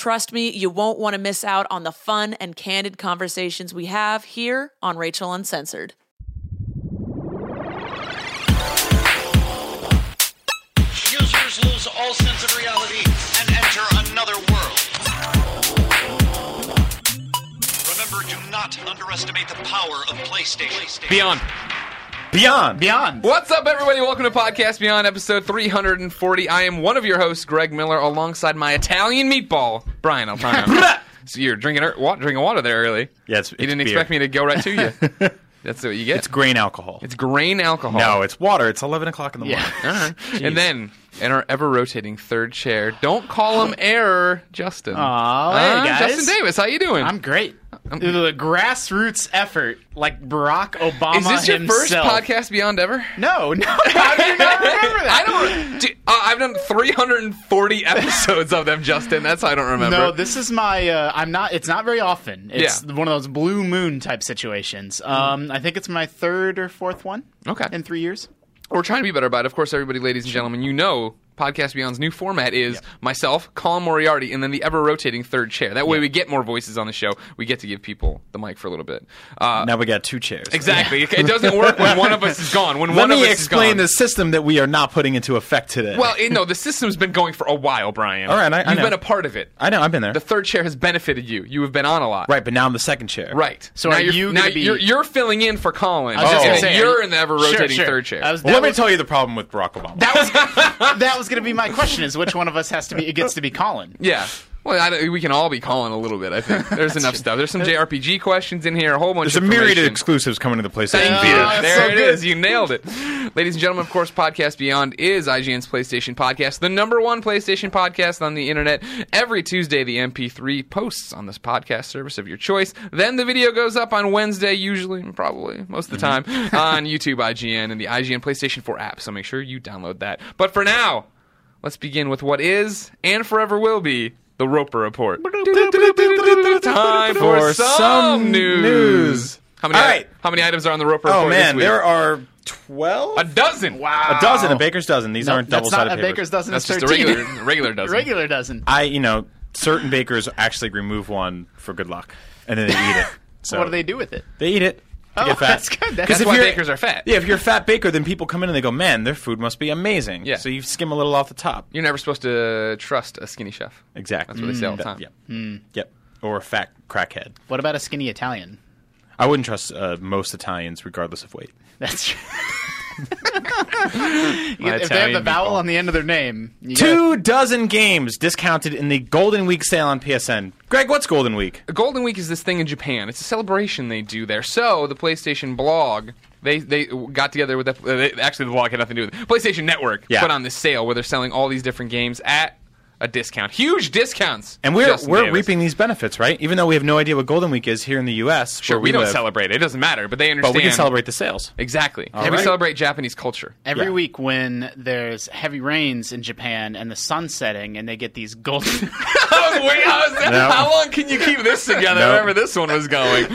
Trust me, you won't want to miss out on the fun and candid conversations we have here on Rachel Uncensored. Users lose all sense of reality and enter another world. Remember, do not underestimate the power of PlayStation. Beyond. Beyond. Beyond. What's up, everybody? Welcome to Podcast Beyond, episode 340. I am one of your hosts, Greg Miller, alongside my Italian meatball, Brian Altano. so you're drinking, er- wa- drinking water there early. Yeah, it's- you it's didn't beer. expect me to go right to you. That's what you get. It's grain alcohol. It's grain alcohol. no, it's water. It's 11 o'clock in the morning. All right. And then, in our ever rotating third chair, don't call him error, Justin. Aw, hey, Uh, guys. Justin Davis, how you doing? I'm great. the grassroots effort, like Barack Obama Is this your first himself. podcast Beyond ever? No, no. How do you not remember that? I don't. Dude, uh, I've done 340 episodes of them, Justin. That's how I don't remember. No, this is my. Uh, I'm not. It's not very often. It's one of those blue moon type situations. Um, I think it's my third or fourth one. Okay. In three years. We're trying to be better about it. Of course, everybody, ladies and gentlemen, you know Podcast Beyond's new format is myself, Colin Moriarty, and then the ever rotating third chair. That way we get more voices on the show. We get to give people the mic for a little bit. Uh, Now we got two chairs. exactly. It doesn't work when one of us is gone. When Let one of us explain is gone. the system that we are not putting into effect today. Well, it, no, the system's been going for a while, Brian. All right, I- I You've know. been a part of it. I know, I've been there. The third chair has benefited you. You have been on a lot. right, but now I'm the second chair. Right. So now are you're, you now be- you're, you're filling in for Colin. I was just and gonna say, you're in the ever rotating sure. third chair. Was- Well, that let me tell you the problem with Barack Obama. That was that was going to be my question: is which one of us has to be? It gets to be Colin. Yeah. Well, I, we can all be Colin a little bit. I think there's enough stuff. There's some JRPG questions in here. A whole bunch. There's a myriad of exclusives coming to the PlayStation Thank Oh, you. Vita. there so it good. is. You nailed it. Ladies and gentlemen, of course, Podcast Beyond is IGN's PlayStation podcast, the number one PlayStation podcast on the internet. Every Tuesday, the MP3 posts on this podcast service of your choice. Then the video goes up on Wednesday, usually, probably, most of the mm-hmm. time, on YouTube, IGN, and the IGN PlayStation 4 app. So make sure you download that. But for now, let's begin with what is and forever will be the Roper Report. Time for For some some news. news. How many, All right. how many items are on the Roper Report? Oh, Report man, this week? there are 12? A dozen. Wow. A dozen, a baker's dozen. These No, aren't that's double-sided not a papers. baker's dozen. That's it's just a 13. regular regular dozen. regular dozen. I, you know, certain bakers actually remove one for good luck, and then they eat it. So what do they do with it? They eat it. To Oh, get fat. that's good. That's 'Cause That's if why you're- bakers are fat. Yeah, if you're a fat baker, then people come in and they go, "Man, their food must be amazing." Yeah. So you skim a little off the top. You're never supposed to trust a skinny chef. Exactly. That's what they say all the time. Yep. Yep. Or a fat crackhead. What about a skinny Italian? I wouldn't trust uh, most Italians, regardless of weight. That's true. My if they have the vowel meatball. on the end of their name, you gotta- Two dozen games discounted in the Golden Week sale on PSN. Greg, what's Golden Week? Golden Week is this thing in Japan. It's a celebration they do there. So the PlayStation blog. They, they got together with the, uh, they, actually the blog had nothing to do with it. PlayStation Network Yeah. put on this sale where they're selling all these different games at a discount, huge discounts. And we're Justin we're Davis. reaping these benefits, right? Even though we have no idea what Golden Week is here in the U.S. Sure, where we, don't live, celebrate it. It doesn't matter, but they understand. but we can celebrate the sales. exactly. All and we celebrate Japanese culture. Every Yeah. week when there's heavy rains in Japan and the sun setting and they get these golden I was waiting- I No. How long can you keep this together? No. Wherever this one was going.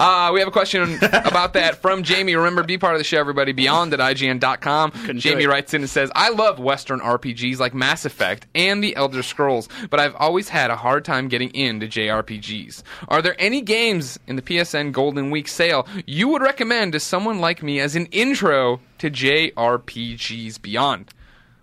Uh, we have a question about that from Jamie. Remember, be part of the show, everybody. Beyond at IGN.com. do Jamie writes in and says, I love Western RPGs like Mass Effect and The Elder Scrolls, but I've always had a hard time getting into JRPGs. Are there any games in the PSN Golden Week sale you would recommend to someone like me as an intro to JRPGs Beyond?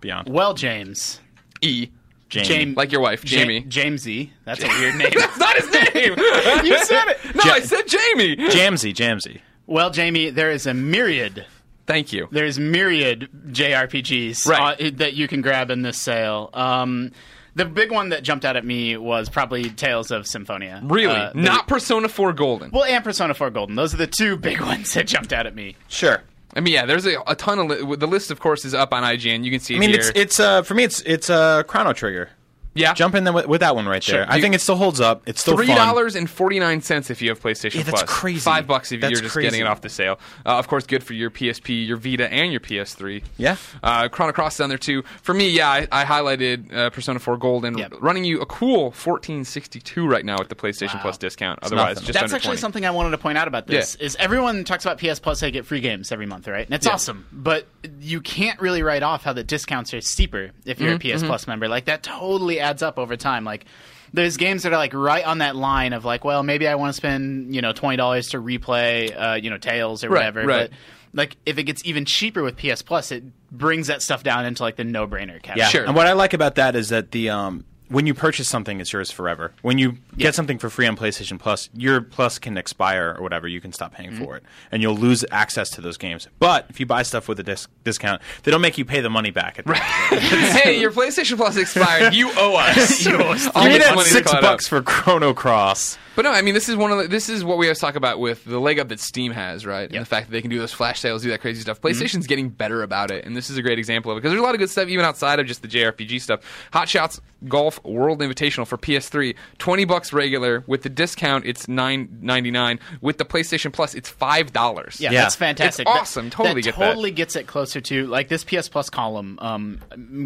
Beyond Well, James. E. Jamie. Jam- Like your wife, Ja- Jamie. Jamesy. That's a weird name. That's not his name. you said it. No, Ja- I said Jamie. Jamsy, Jamsy. Well, Jamie, there is a myriad. Thank you. There's myriad JRPGs Right. uh, that you can grab in this sale. Um, the big one that jumped out at me was probably Tales of Symphonia. Really? Uh, the- Not Persona 4 Golden. well, and Persona 4 Golden. Those are the two big ones that jumped out at me. Sure. I mean, yeah, there's a, a ton of li- the list. Of course, is up on IGN. You can see it I mean, here. it's it's uh for me it's it's uh Chrono Trigger. Yeah, Jump in there with, with that one right Sure. there. I You- think it still holds up. It's still Three fun. dollars and forty nine cents if you have PlayStation Yeah, that's Plus. crazy. Five bucks if That's you're just crazy. getting it off the sale. Uh, of course, good for your PSP, your Vita, and your PS3. Yeah. Uh, Chrono Cross is on there too. For me, yeah, I, I highlighted uh, Persona 4 Golden, Yep. running you a cool fourteen sixty two right now with the PlayStation Plus discount. Otherwise, nothing. just That's under actually 20. something I wanted to point out about this. Yeah. Is everyone talks about PS Plus, they get free games every month, right? And it's Yeah. awesome, but you can't really write off how the discounts are steeper if you're Mm-hmm, a PS Plus member. Like that totally adds up over time. Like there's games that are like right on that line of like, well, maybe I want to spend you know twenty dollars to replay, uh, you know, Tales or Right, whatever. right. But like if it gets even cheaper with PS Plus, it brings that stuff down into like the no brainer category. Yeah. Sure. And what I like about that is that the um when you purchase something, it's yours forever. When you Yeah. get something for free on PlayStation Plus, your Plus can expire or whatever. You can stop paying Mm-hmm. for it, and you'll lose access to those games. But if you buy stuff with a dis- discount, they don't make you pay the money back. At the end. hey, your PlayStation Plus expired. You owe us. you owe us. All Give me that money six caught up. bucks for Chrono Cross. But no, I mean this is one of the, this is what we always talk about with the leg up that Steam has, right? And the fact that they can do those flash sales, do that crazy stuff. Mm-hmm. PlayStation's getting better about it, and this is a great example of it because there's a lot of good stuff even outside of just the JRPG stuff. Hot Shots Golf World Invitational for PS3, twenty bucks regular. With the discount, it's nine ninety nine. With the PlayStation Plus, it's five dollars. Yeah, Yeah. that's fantastic. It's That- awesome. Totally that get that. totally gets it closer to like this PS Plus column um,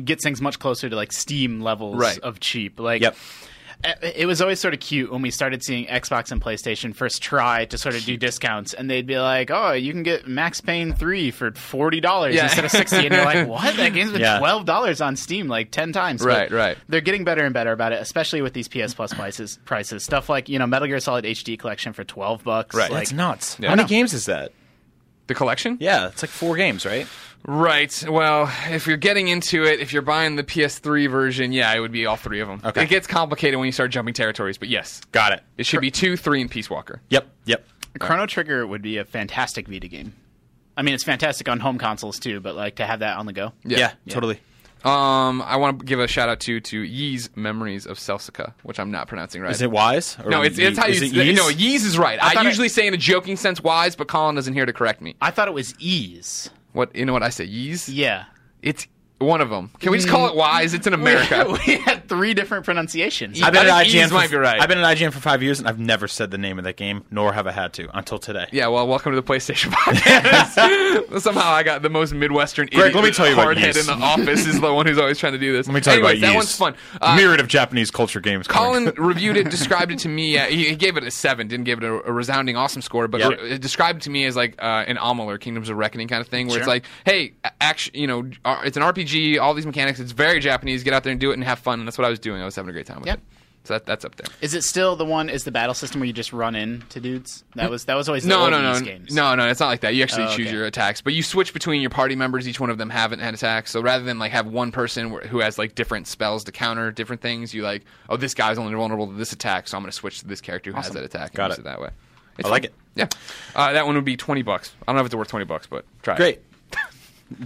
gets things much closer to like Steam levels Right. of cheap. Like, Yep. It it was always sort of cute when we started seeing Xbox and PlayStation first try to sort of do discounts, and they'd be like, "Oh, you can get Max Payne three for forty dollars Yeah. instead of 60 and you're like, "What? That game's been Yeah. twelve dollars on Steam like ten times." But Right, right. They're getting better and better about it, especially with these PS Plus prices. Prices stuff like you know Metal Gear Solid HD collection for twelve bucks. Right. Like, That's nuts. Yeah. How many games is that? The collection? Yeah, it's like four games, right? Right. Well, if you're getting into it, if you're buying the PS3 version, yeah, it would be all three of them. Okay. It gets complicated when you start jumping territories, but yes, Got it. it should be two, three, and Peace Walker. Yep. Yep. Chrono Trigger would be a fantastic Vita game. I mean, it's fantastic on home consoles too, but like to have that on the go. Yeah. Totally. Um, I want to give a shout out to to Yee's Memories of Celceta, which I'm not pronouncing right. Is it wise? Or No, it's, it's how you. is it say- No, Yeez is right. I, thought it- usually say in a joking sense wise, but Colin isn't here to correct me. I thought it was ease. What you know? What I say? Yeez. Yeah. It's one of them. Can we just call it wise? It's in America. we had three different pronunciations. I've been I at IGN. Yeez For, might be right. I've been at IGN for five years, and I've never said the name of that game, nor have I had to until today. Yeah, well, welcome to the PlayStation podcast. Somehow I got the most Midwestern Greg, idiot let me tell you about hardhead Yeez. in the office is the one who's always trying to do this. Let me tell Anyways, you about that Yeez. one's fun. Uh, Myriad of Japanese culture games. coming. Colin reviewed it, described it to me. Uh, he, he gave it a seven, didn't give it a, a resounding awesome score, but Yep. re- it described it to me as like uh, an Amalur Kingdoms of Reckoning kind of thing, where it's Sure. like, hey, action, you know, uh, it's an RPG, all these mechanics, it's very Japanese. Get out there and do it and have fun, and that's what I was doing. I was having a great time with Yep. it. So that, that's up there. Is it still the one? Is the battle system where you just run into dudes? That was that was always the No, no, no, games. no, no. It's not like that. You actually Oh, choose okay. your attacks, but you switch between your party members. Each one of them haven't had attacks. So rather than like have one person wh- who has like different spells to counter different things, you like, oh, this guy's only vulnerable to this attack, so I'm going to switch to this character who has that attack. and Got use it. that way. It's I like it. Yeah, uh, that one would be twenty bucks. I don't know if it's worth twenty bucks, but try. it.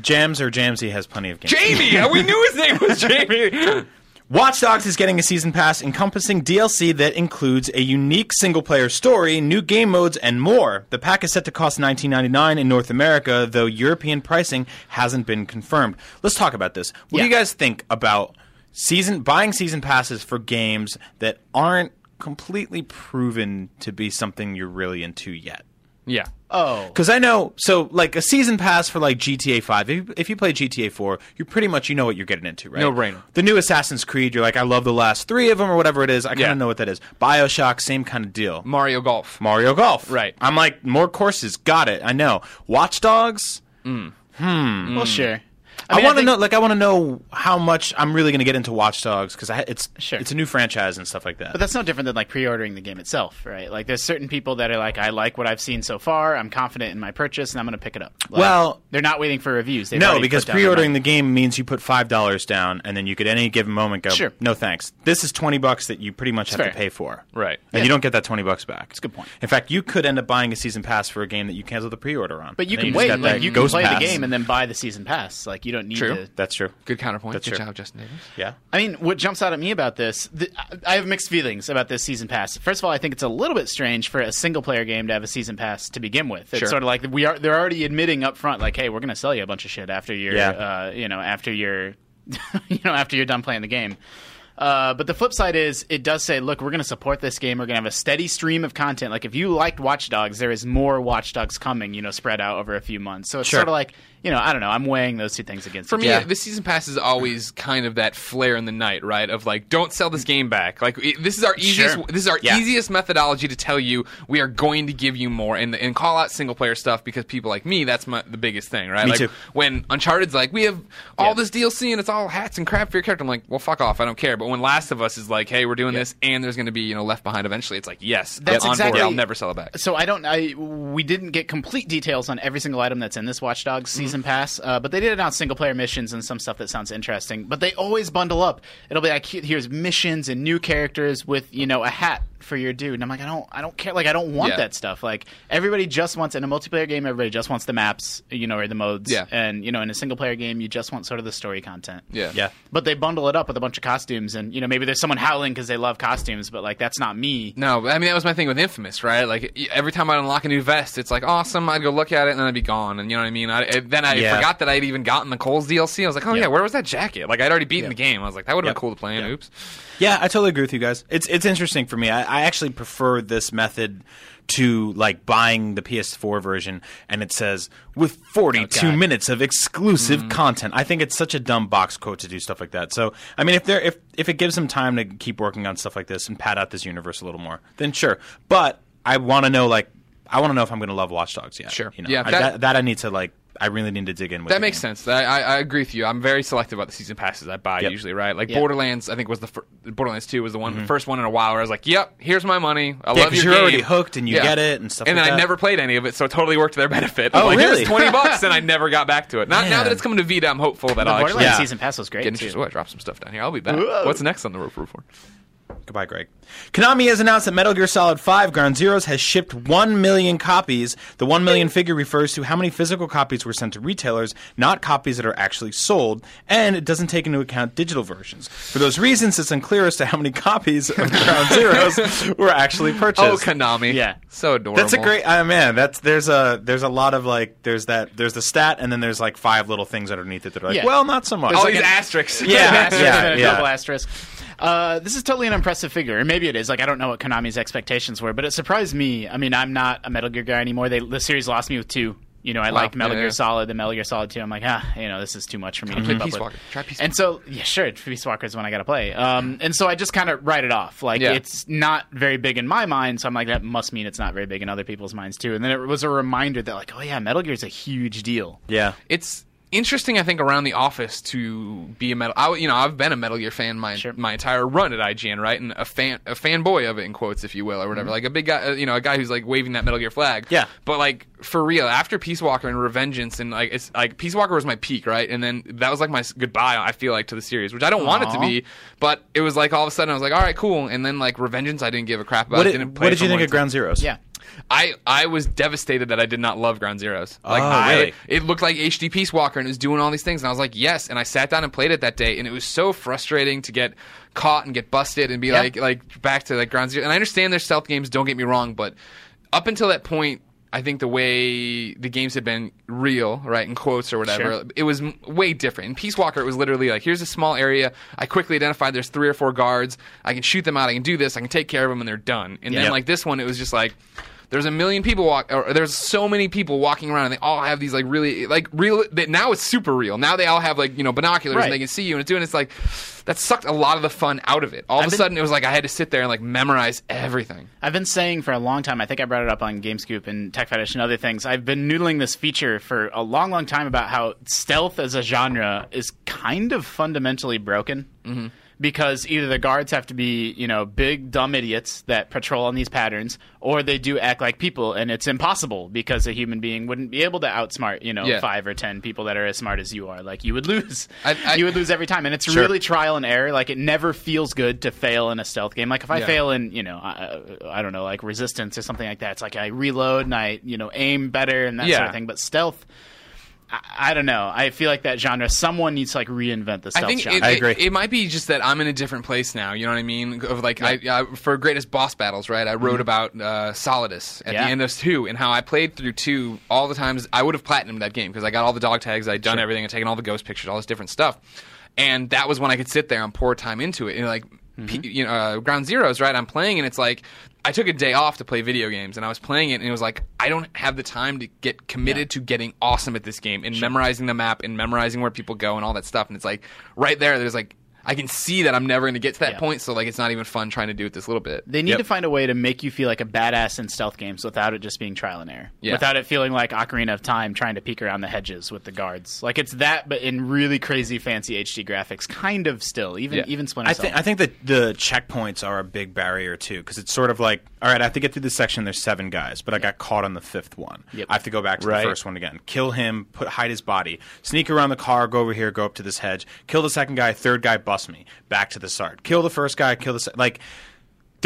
Jams or Jamsy has plenty of games. Jamie. we knew his name was Jamie. Watch Dogs is getting a season pass encompassing DLC that includes a unique single player story, new game modes, and more. The pack is set to cost $19.99 in North America, though European pricing hasn't been confirmed. Let's talk about this. What do you guys think about season buying season passes for games that aren't completely proven to be something you're really into yet? yeah. Oh, Because I know, so like a season pass for like GTA Five. If you, if you play GTA Four, you pretty much you know what you're getting into, right? No-brainer. The new Assassin's Creed, you're like, I love the last three of them or whatever it is. I kind of Yeah. know what that is. Bioshock, same kind of deal. Mario Golf. Mario Golf, Right. I'm like more courses, got it. I know. Watch Dogs, Mm. Hmm. well, sure. I, mean, I want to think- know, like, I want to know how much I'm really going to get into Watch Dogs because it's Sure. it's a new franchise and stuff like that. But that's no different than like pre-ordering the game itself, right? Like there's certain people that are like, I like what I've seen so far. I'm confident in my purchase, and I'm going to pick it up. Like, Well- they're not waiting for reviews. They've no, because put down their pre-ordering the game means you put five dollars down, and then you could at any given moment go, Sure. "No thanks." This is twenty bucks that you pretty much have fair. to pay for, Right. And you don't get that twenty bucks back. It's a good point. In fact, you could end up buying a season pass for a game that you canceled the pre-order on. But you And can just wait. got Like that you can Ghost play pass. the game and then buy the season pass. Like you don't need True. to. That's true. Good counterpoint. That's Good true. job, Justin Davis. Yeah. I mean, what jumps out at me about this, th- I have mixed feelings about this season pass. First of all, I think it's a little bit strange for a single player game to have a season pass to begin with. It's Sure. sort of like we are they're already admitting up front, like, hey, we're going to sell you a bunch of shit after you're, Yeah. uh, you know, after you're, you know, after you're done playing the game. Uh, but the flip side is, it does say, look, we're going to support this game. We're going to have a steady stream of content. Like, if you liked Watch Dogs, there is more Watch Dogs coming, you know, spread out over a few months. So it's Sure. sort of like, you know, I don't know. I'm weighing those two things against For each me, Yeah. the season pass is always kind of that flare in the night, right? Of like, don't sell this game back. Like, it, this is our easiest. Sure. This is our Yeah. easiest methodology to tell you we are going to give you more and and call out single player stuff because people like me, that's my the biggest thing, right? Me like too. when Uncharted's like, we have all Yeah. this DLC and it's all hats and crap for your character. I'm like, well, fuck off, I don't care. But when Last of Us is like, hey, we're doing this and there's going to be you know Left Behind eventually, it's like, yes, That's I'm on exactly- board. I'll never sell it back. So I don't. I we didn't get complete details on every single item that's in this Watch Dogs Mm-hmm. Season pass, uh, but they did announce single player missions and some stuff that sounds interesting. But they always bundle up. It'll be like here's missions and new characters with you know a hat for your dude. And I'm like, I don't, I don't care. Like I don't want Yeah. that stuff. Like everybody just wants in a multiplayer game. Everybody just wants the maps, you know, or the modes. Yeah. And you know, in a single player game, you just want sort of the story content. Yeah, Yeah. But they bundle it up with a bunch of costumes, and you know, maybe there's someone howling because they love costumes, but like that's not me. No, I mean that was my thing with Infamous, right? Like every time I'd unlock a new vest, it's like awesome. I'd go look at it and then I'd be gone, and you know what I mean. I, I- then I Yeah. forgot that I'd even gotten the Cole's DLC. I was like, oh yeah, where was that jacket? Like I'd already beaten Yeah. the game. I was like, that would have Yep. been cool to play in. Yeah. Oops. Yeah, I totally agree with you guys. It's it's interesting for me. I, I actually prefer this method to like buying the PS4 version and it says with 42 God. minutes of exclusive mm. content. I think it's such a dumb box quote to do stuff like that. So, I mean if they're if if it gives them time to keep working on stuff like this and pad out this universe a little more, then sure. But I want to know like I want to know if I'm going to love Watch Dogs yet. Sure. You know, Yeah, I- that- that, that I need to like I really need to dig in with. That makes game. sense. I, I, I agree with you. I'm very selective about the season passes I buy Yep. usually, right? Like Yeah. Borderlands, I think was the fir- Borderlands 2 was the one, the first one in a while where I was like, "Yep, here's my money. I Yeah, love 'cause your you're already hooked and you get it and stuff And like then I never played any of it, so it totally worked to their benefit. I'm Oh, like, really? Here's twenty bucks, and I never got back to it. Now, now that it's coming to Vita, I'm hopeful that The I'll Borderlands actually Yeah. season pass was great get too. interested. Oh, I dropped some stuff down here. I'll be back. Whoa. What's next on the Rope Report? Goodbye, Greg. Konami has announced that Metal Gear Solid 5 Ground Zeroes has shipped 1 million copies. The 1 million figure refers to how many physical copies were sent to retailers, not copies that are actually sold, and it doesn't take into account digital versions. For those reasons, it's unclear as to how many copies of Ground Zeroes were actually purchased. Oh, Konami. Yeah. So adorable. That's a great, uh, man. That's there's a there's a lot of like there's that there's the stat and then there's like five little things underneath it that are like Yeah. well not so much. All like these an- asterisks. Yeah, asterisk yeah, and a yeah. double asterisk. Uh, this is totally an impressive figure, and maybe it is. Like I don't know what Konami's expectations were, but it surprised me. I mean, I'm not a Metal Gear guy anymore. They the series lost me with two. You know, I Wow. liked Metal Yeah, Gear yeah. Solid, the Metal Gear Solid 2. I'm like, ah, you know, this is too much for me to Play keep up Peace with. Walker. Try Peace And so, yeah, sure, Peace Walker is one I got to play. Um, and so I just kind of write it off. Like, Yeah. it's not very big in my mind, so I'm like, that must mean it's not very big in other people's minds, too. And then it was a reminder that, like, oh, yeah, Metal Gear is a huge deal. yeah. it's interesting, I think, around the office to be a metal. I, you know, I've been a Metal Gear fan my Sure. my entire run at IGN, right, and a fan a fanboy of it in quotes, if you will, or whatever. Like a big guy, uh, you know, a guy who's like waving that Metal Gear flag. Yeah. But like for real, after Peace Walker and Revengeance, and like it's like Peace Walker was my peak, right, and then that was like my goodbye. I feel like to the series, which I don't want it to be, but it was like all of a sudden I was like, all right, cool, and then like Revengeance, I didn't give a crap about. What I did, didn't play what did you think of Ground Zeroes? Yeah. I I was devastated that I did not love Ground Zeroes. Oh, like Oh, I, really? it looked like HD Peace Walker and it was doing all these things, and I was like, yes. And I sat down and played it that day, and it was so frustrating to get caught and get busted and be Yeah. like like back to like Ground Zero. And I understand there's stealth games. Don't get me wrong, but up until that point. I think the way the games had been real, right, in quotes or whatever, Sure. it was way different. In Peace Walker, it was literally like, here's a small area. I quickly identified there's three or four guards. I can shoot them out. I can do this. I can take care of them, and they're done. And Yeah. then like this one, it was just like, there's a million people walk, or there's so many people walking around, and they all have these like really like real. They, now it's super real. Now they all have like you know binoculars Right. and they can see you, and it's doing. It's like that sucked a lot of the fun out of it. All of I've a been- sudden, it was like I had to sit there and like memorize everything. I've been saying for a long time, I think I brought it up on GameScoop and Tech Fetish and other things. I've been noodling this feature for a long, long time about how stealth as a genre is kind of fundamentally broken. Mm-hmm. Because either the guards have to be, you know, big dumb idiots that patrol on these patterns, or they do act like people, and it's impossible because a human being wouldn't be able to outsmart, you know, Yeah. five or ten people that are as smart as you are. Like you would lose, I- I- you would lose every time, and it's really trial and error. Like it never feels good to fail in a stealth game. Like if I Yeah. fail in, you know, I, I don't know, like resistance or something like that, it's like I reload and I, you know, aim better and that sort of thing. But stealth, I, I don't know. I feel like that genre. Someone needs to like reinvent the stealth I think genre. it, I agree. It, might be just that I'm in a different place now. You know what I mean? Of like, I, I for greatest boss battles, right? I wrote about uh, Solidus at Mm-hmm. Yeah. the end of two, and how I played through two all the times. I would have platinumed that game because I got all the dog tags, I'd done everything, I'd taken all the ghost pictures, all this different stuff, and that was when I could sit there and pour time into it. And like, Mm-hmm. p- you know, uh, Ground Zeroes, right? I'm playing, and it's like. I took a day off to play video games, and I was playing it, and it was like I don't have the time to get committed to getting awesome at this game and memorizing the map and memorizing where people go and all that stuff. And it's like right there, there's like I can see that I'm never going to get to that Yeah. point, so like it's not even fun trying to do it this little bit. They need Yep. to find a way to make you feel like a badass in stealth games without it just being trial and error. Yeah. Without it feeling like Ocarina of Time trying to peek around the hedges with the guards. Like it's that, but in really crazy fancy HD graphics. Kind of still, even Yeah. even Splinter I think I think that the checkpoints are a big barrier too, because it's sort of like, all right, I have to get through this section. There's seven guys, but I got caught on the fifth one. Yep. I have to go back to Right. the first one again, kill him, put hide his body, sneak around the car, go over here, go up to this hedge, kill the second guy, third guy, bust me, back to the start, kill the first guy, kill the like.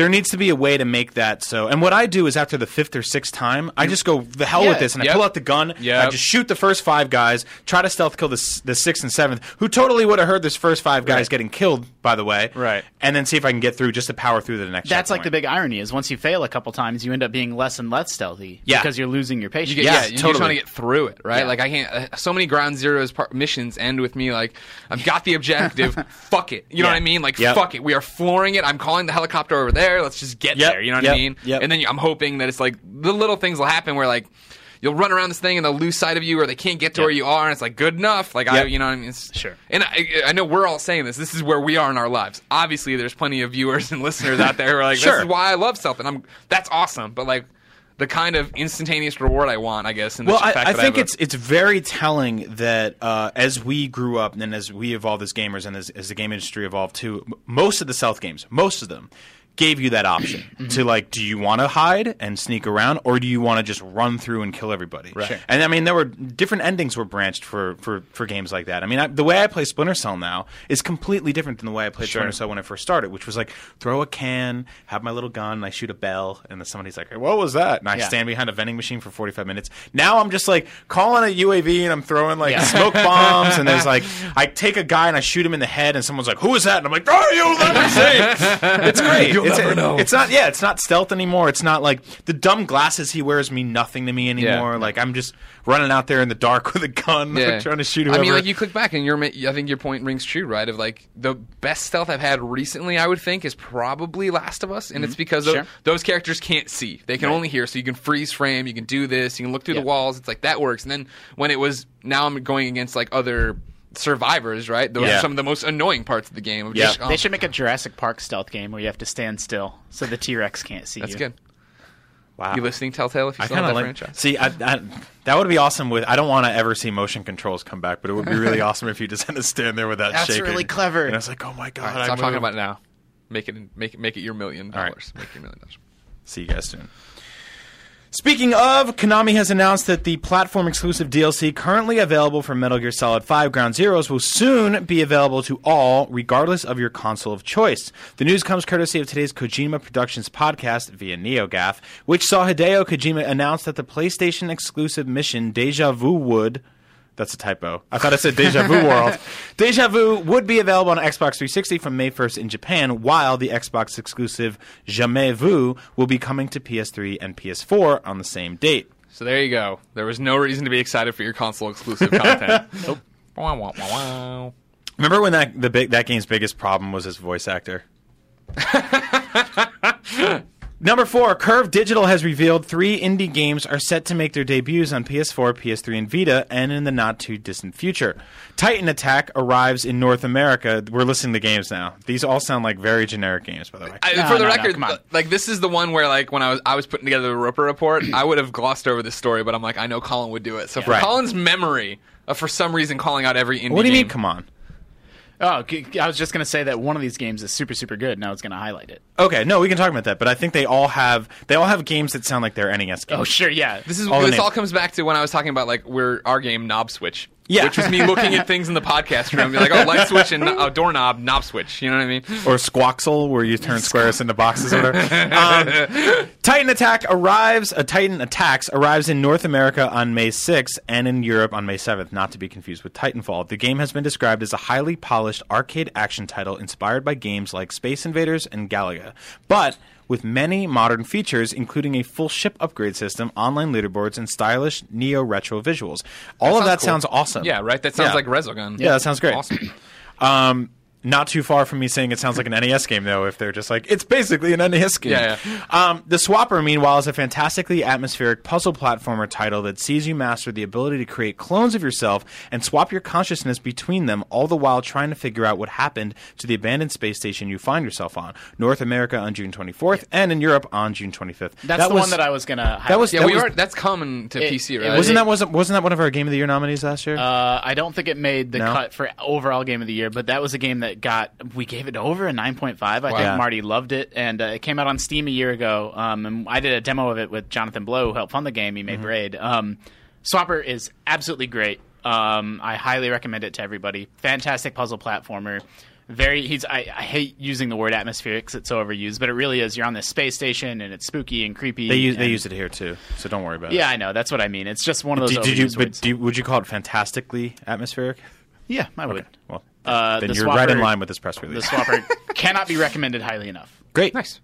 There needs to be a way to make that so. And what I do is after the fifth or sixth time, I just go the hell Yeah, with this, and I pull out the gun. and I just shoot the first five guys, try to stealth kill the s- the sixth and seventh, who totally would have heard this first five guys Right. getting killed, by the way. Right. And then see if I can get through just to power through to the next. That's like the big irony is once you fail a couple times, you end up being less and less stealthy. Yeah. Because you're losing your patience. You get, Yeah, yeah, you totally. just want to get through it, right? Yeah. Like I can't. Uh, so many Ground Zeroes par- missions end with me like, I've got the objective. fuck it. You know what I mean? Like Yep. fuck it. We are flooring it. I'm calling the helicopter over there. Let's just get Yep. there. You know what Yep. I mean? Yep. And then I'm hoping that it's like the little things will happen where like. You'll run around this thing and they'll lose sight of you, or they can't get to Yep. where you are, and it's like good enough. Like I, you know, what I mean, it's, Sure. And I, I know we're all saying this. This is where we are in our lives. Obviously, there's plenty of viewers and listeners out there who are like, Sure. "This is why I love stealth," and I'm that's awesome. But like, the kind of instantaneous reward I want, I guess. In the Well, fact I, I think a- it's it's very telling that uh, as we grew up and as we evolved as gamers and as, as the game industry evolved too, m- most of the stealth games, most of them, gave you that option mm-hmm. to like, do you want to hide and sneak around, or do you want to just run through and kill everybody? Sure. And I mean, there were different endings were branched for for, for games like that. I mean, I, the way I play Splinter Cell now is completely different than the way I played Splinter Cell when I first started, which was like throw a can, have my little gun, and I shoot a bell, and then somebody's like, hey, "What was that?" And I Yeah. stand behind a vending machine for 45 minutes. Now I'm just like calling a UAV and I'm throwing like Yeah. smoke bombs and there's like I take a guy and I shoot him in the head and someone's like, "Who is that?" And I'm like, "Oh, you'll never see." it's great. You'll it's, never know. It's not yeah, it's not stealth anymore. It's not like the dumb glasses he wears mean nothing to me anymore. Yeah. Like I'm just running out there in the dark with a gun like, trying to shoot I mean, like you click back and you're. I think your point rings true, right? Of like the best stealth I've had recently, I would think, is probably Last of Us, and it's mm-hmm. because Sure. those characters can't see; they can only hear. So you can freeze frame, you can do this, you can look through Yeah. the walls. It's like that works. And then when it was now, I'm going against like other survivors, right? Those Yeah. are some of the most annoying parts of the game. of Yeah. just, oh, They um, should make a Jurassic Park stealth game where you have to stand still so the T Rex can't see That's you. good. wow. You listening, Telltale? If you I still kind have that like. franchise. See, I, I, that would be awesome. With I don't want to ever see motion controls come back, but it would be really awesome if you just had to stand there with that. That's shaking. really clever. And I was like, oh my god, All right, I stop talking about it now. Make it, make it, make it your million All right. dollars. Make it your million dollars. See you guys soon. Speaking of, Konami has announced that the platform exclusive DLC currently available for Metal Gear Solid 5 Ground Zeroes will soon be available to all, regardless of your console of choice. The news comes courtesy of today's Kojima Productions podcast via NeoGAF, which saw Hideo Kojima announce that the PlayStation exclusive mission Deja Vu would. That's a typo. I thought it said Deja Vu World. Deja Vu would be available on Xbox 360 from May 1st in Japan, while the Xbox exclusive Jamais Vu will be coming to PS3 and PS4 on the same date. So there you go. There was no reason to be excited for your console exclusive content. nope. Remember when that the big that game's biggest problem was his voice actor? Number four, Curve Digital has revealed three indie games are set to make their debuts on PS4, PS3, and Vita, and in the not too distant future. Titan Attack arrives in North America. We're listing the games now. These all sound like very generic games, by the way. I, No, for the no, no, record, come on. like this is the one where like when I was I was putting together the Roper report, I would have glossed over this story, but I'm like I know Colin would do it. So for Right. Colin's memory of for some reason calling out every indie what do you mean? Come on. Oh, I was just gonna say that one of these games is super super good. Now it's gonna highlight it. Okay, no, we can talk about that, but I think they all have they all have games that sound like they're NES games. Oh sure, yeah. This is All this all comes back to when I was talking about like we're our game knob switch. Yeah. Which was me looking at things in the podcast room, be like, oh, light switch and uh, doorknob, knob switch. You know what I mean? or Squawksel, where you turn squares into boxes or whatever. Um, Titan Attack arrives. A Titan Attacks arrives in North America on May 6th and in Europe on May 7th. Not to be confused with Titanfall. The game has been described as a highly polished arcade action title inspired by games like Space Invaders and Galaga, but with many modern features, including a full ship upgrade system, online leaderboards, and stylish neo retro visuals. All of that cool. sounds awesome. Yeah, right. That sounds Yeah. like Resogun. Yeah, that sounds great. Awesome. Um, not too far from me saying it sounds like an NES game, though, if they're just like, it's basically an NES game. Yeah, Um, the Swapper, meanwhile, is a fantastically atmospheric puzzle platformer title that sees you master the ability to create clones of yourself and swap your consciousness between them, all the while trying to figure out what happened to the abandoned space station you find yourself on. North America on June 24th, and in Europe on June 25th. That's that the was, one that I was gonna. Highlight. That was Yeah, that we was, are. That's coming to It- PC, it right? wasn't that wasn't wasn't that one of our Game of the Year nominees last year? Uh, I don't think it made the No? cut for overall game of the year, but that was a game that got we gave it over a nine point five. I Wow. think Marty loved it, and uh, it came out on Steam a year ago. Um, and I did a demo of it with Jonathan Blow, who helped fund the game. He Mm-hmm. made Braid. Um, Swapper is absolutely great. Um, I highly recommend it to everybody. Fantastic puzzle platformer. Very, he's. I, I hate using the word atmospheric because it's so overused, but it really is. You're on this space station, and it's spooky and creepy. they use they use it here too, so don't worry about it. Yeah, I know. That's what I mean. It's just one of those. Did, did you? But do would you call it fantastically atmospheric? yeah, I would. Well, Uh, then the you're right in line with this press release. The swapper cannot be recommended highly enough. Great. nice.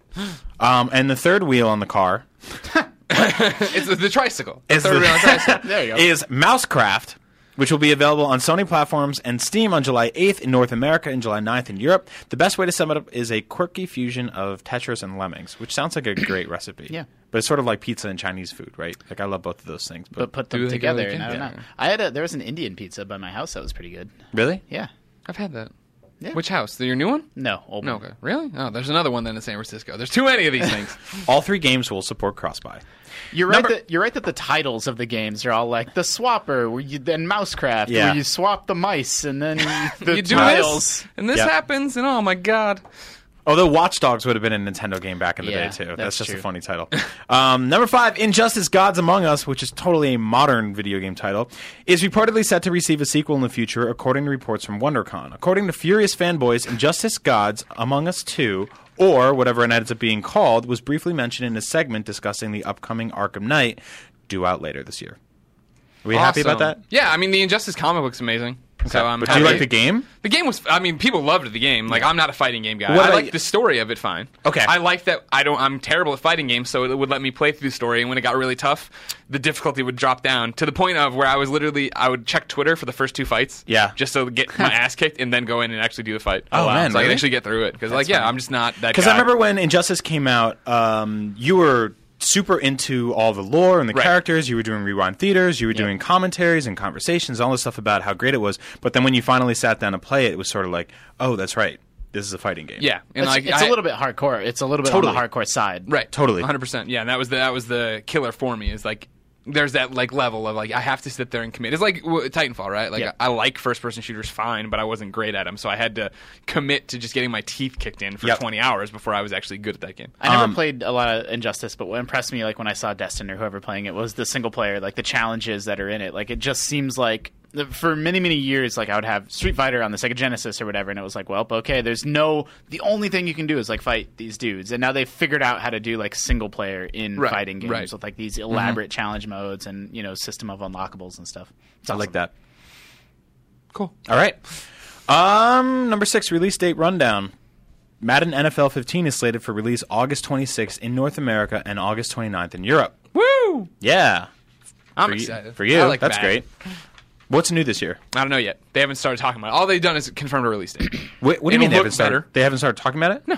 Um, and the third wheel on the car It's the, the tricycle. is, Third the- wheel on tricycle. There you go. is Mousecraft, which will be available on Sony platforms and Steam on July 8th in North America and July 9th in Europe. The best way to sum it up is a quirky fusion of Tetris and Lemmings, which sounds like a great recipe. Yeah. But it's sort of like pizza and Chinese food, right? Like I love both of those things. But, but put them together, together? and I don't know. I had a there was an Indian pizza by my house that was pretty good. really? Yeah. I've had that. Yeah. Which house? Your new one? No, old No, one. okay. Really? Oh, there's another one then in San Francisco. There's too many of these things. All three games will support cross-buy. You're right. That, you're right that the titles of the games are all like the Swapper, where you then Mousecraft, Yeah. where you swap the mice, and then the you do tiles. this, and this Yep. happens, and oh my god. Although Watch Dogs would have been a Nintendo game back in the Yeah, day too. That's, that's just a funny title. um, number five, Injustice: Gods Among Us, which is totally a modern video game title, is reportedly set to receive a sequel in the future, according to reports from WonderCon. According to Furious fanboys, Injustice: Gods Among Us Two. Or whatever it ends up being called was briefly mentioned in a segment discussing the upcoming Arkham Knight, due out later this year. Are we happy about that? Yeah, I mean the Injustice comic book's amazing. So I'm but do you like the game? The game was. I mean, people loved the game. Like, I'm not a fighting game guy. What I about like the story of it fine. Okay. I like that. I don't. I'm terrible at fighting games, so it would let me play through the story. And when it got really tough, the difficulty would drop down to the point of where I was literally. I would check Twitter for the first two fights. Yeah. Just to get my ass kicked and then go in and actually do the fight. Oh, man, So I really? could actually get through it because, like, yeah, I'm just not that. Because guy. I remember when Injustice came out, um, you were super into all the lore and the Right. characters. You were doing rewind theaters. You were doing commentaries and conversations, all this stuff about how great it was. But then when you finally sat down to play it, it was sort of like, oh, that's right. This is a fighting game. Yeah, and It's, like it's I- a little bit hardcore. It's a little bit Totally. on the hardcore side. Right. Totally. 100%. Yeah, and that was the that was the killer for me is like there's that like level of like I have to sit there and commit. It's like w- Titanfall, right? Like Yeah. I, I like first person shooters fine, but I wasn't great at them, so I had to commit to just getting my teeth kicked in for Yep. 20 hours before I was actually good at that game. I never Um, played a lot of Injustice, but what impressed me, like when I saw Destin or whoever playing it, was the single player, like the challenges that are in it. Like it just seems like for many many years, like I would have Street Fighter on the Sega Genesis or whatever, and it was like, well, okay, there's no. The only thing you can do is like fight these dudes, and now they've figured out how to do like single player in Right, fighting games right. with like these elaborate challenge modes and you know system of unlockables and stuff. It's I awesome. like that. Cool. All right. Um, number six, release date rundown. Madden NFL 15 is slated for release August 26th in North America and August 29th in Europe. Woo! Yeah. I'm for you- excited. for you. I like That's Madden. great. What's new this year? I don't know yet. They haven't started talking about it. All they've done is confirmed a release date. What, what do you It'll mean they look haven't started? better. They haven't started talking about it? No.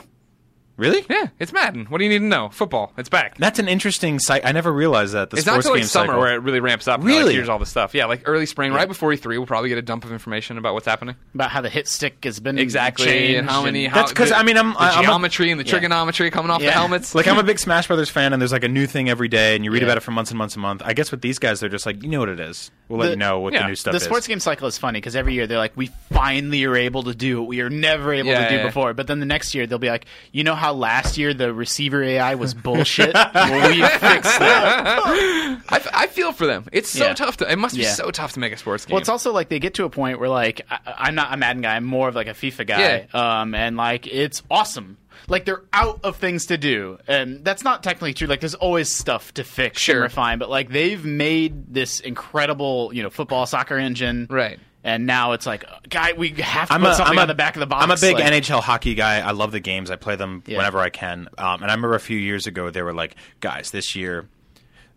Really? Yeah, it's Madden. What do you need to know? Football. It's back. That's an interesting site. I never realized that. The It's not sports till like game summer cycle. where it really ramps up. and, like, Really? here's all the stuff. Yeah, like early spring, right before E3, we'll probably get a dump of information about what's happening. About how the hit stick has been Exactly, changed and how many. and- How, That's 'cause, the- I mean, I'm- the I'm a- geometry and the Yeah. trigonometry coming off the helmets. Like I'm a big Smash Brothers fan, and there's like a new thing every day, and you read Yeah. about it for months and months and months. I guess with these guys, they're just like, you know what it is. We'll let you know what yeah, the new stuff is. the is. sports game cycle is funny because every year they're like, we finally are able to do what we are never able Yeah, to do yeah. before. But then the next year they'll be like, you know how last year the receiver AI was bullshit? well, we fixed that. I, f- I feel for them. It's so Yeah. tough to. It must be Yeah. so tough to make a sports game. Well, it's also like they get to a point where like I, I'm not a Madden guy. I'm more of like a FIFA guy. Um, and like it's awesome. Like they're out of things to do, and that's not technically true. Like there's always stuff to fix Sure. and refine, but like they've made this incredible, you know, football soccer engine, Right. And now it's like, guy, we have to I'm put a, something I'm a- on the back of the box. I'm a big like- NHL hockey guy. I love the games. I play them Yeah. whenever I can. Um, and I remember a few years ago they were like, guys, this year.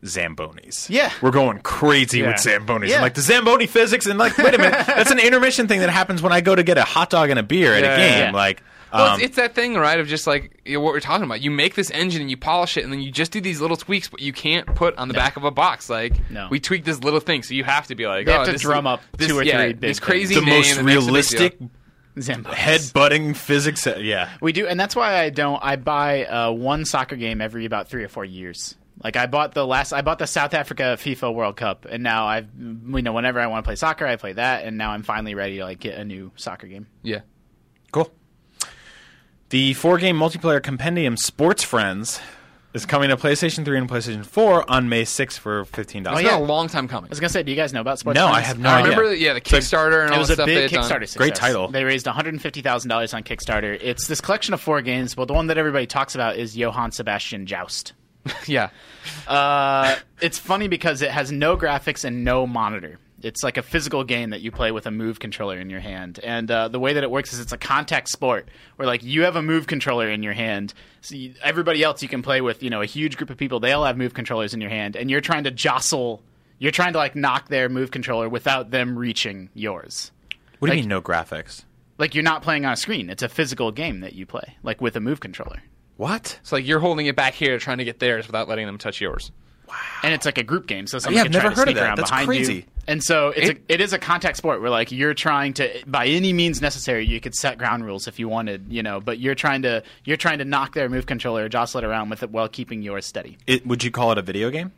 Zambonis. Yeah. We're going crazy Yeah. with Zambonis. Yeah. And like the Zamboni physics and like, wait a minute, that's an intermission thing that happens when I go to get a hot dog and a beer at Yeah, a game. yeah. Like, Well, um, it's, it's that thing, right? Of just like you know, what we're talking about. You make this engine and you polish it, and then you just do these little tweaks, but you can't put on the back of a box. Like No. we tweak this little thing, so you have to be like, They oh, have to this drum is- up this, two or yeah, three big this crazy the name most that makes a big deal. realistic Zambonis. head-butting physics. Yeah. We do, and that's why I don't. I buy uh, one soccer game every about three or four years. Like I bought the last, I bought the South Africa FIFA World Cup, and now I've, you know, whenever I want to play soccer, I play that, and now I'm finally ready to like get a new soccer game. Yeah. Cool. The four-game multiplayer compendium Sports Friends is coming to PlayStation 3 and PlayStation 4 on May 6th for $15. Oh, It's yeah. been a long time coming. I was gonna say, do you guys know about Sports? Friends? No, Friends? I have no I idea. remember, the, yeah, the Kickstarter and It all was the a stuff they big had done. Kickstarter success. Great title. They raised one hundred and fifty thousand dollars on Kickstarter. It's this collection of four games, but the one that everybody talks about is Johann Sebastian Joust. Yeah. Uh, it's funny because it has no graphics and no monitor. It's like a physical game that you play with a move controller in your hand, and uh, the way that it works is it's a contact sport where like you have a move controller in your hand. So you, everybody else you can play with, you know, a huge group of people. They all have move controllers in your hand, and you're trying to jostle. You're trying to like knock their move controller without them reaching yours. What do you mean no graphics? Like you're not playing on a screen. It's a physical game that you play, like with a move controller. What? It's like you're holding it back here, trying to get theirs without letting them touch yours. Wow. and it's like a group game, so someone Yeah, can I've try never to heard of sneak that. around That's behind crazy. you. And so it's It- a, it is a contact sport where like you're trying to by any means necessary you could set ground rules if you wanted, you know, but you're trying to you're trying to knock their move controller, jostle it around with it while keeping yours steady. It, would you call it a video game?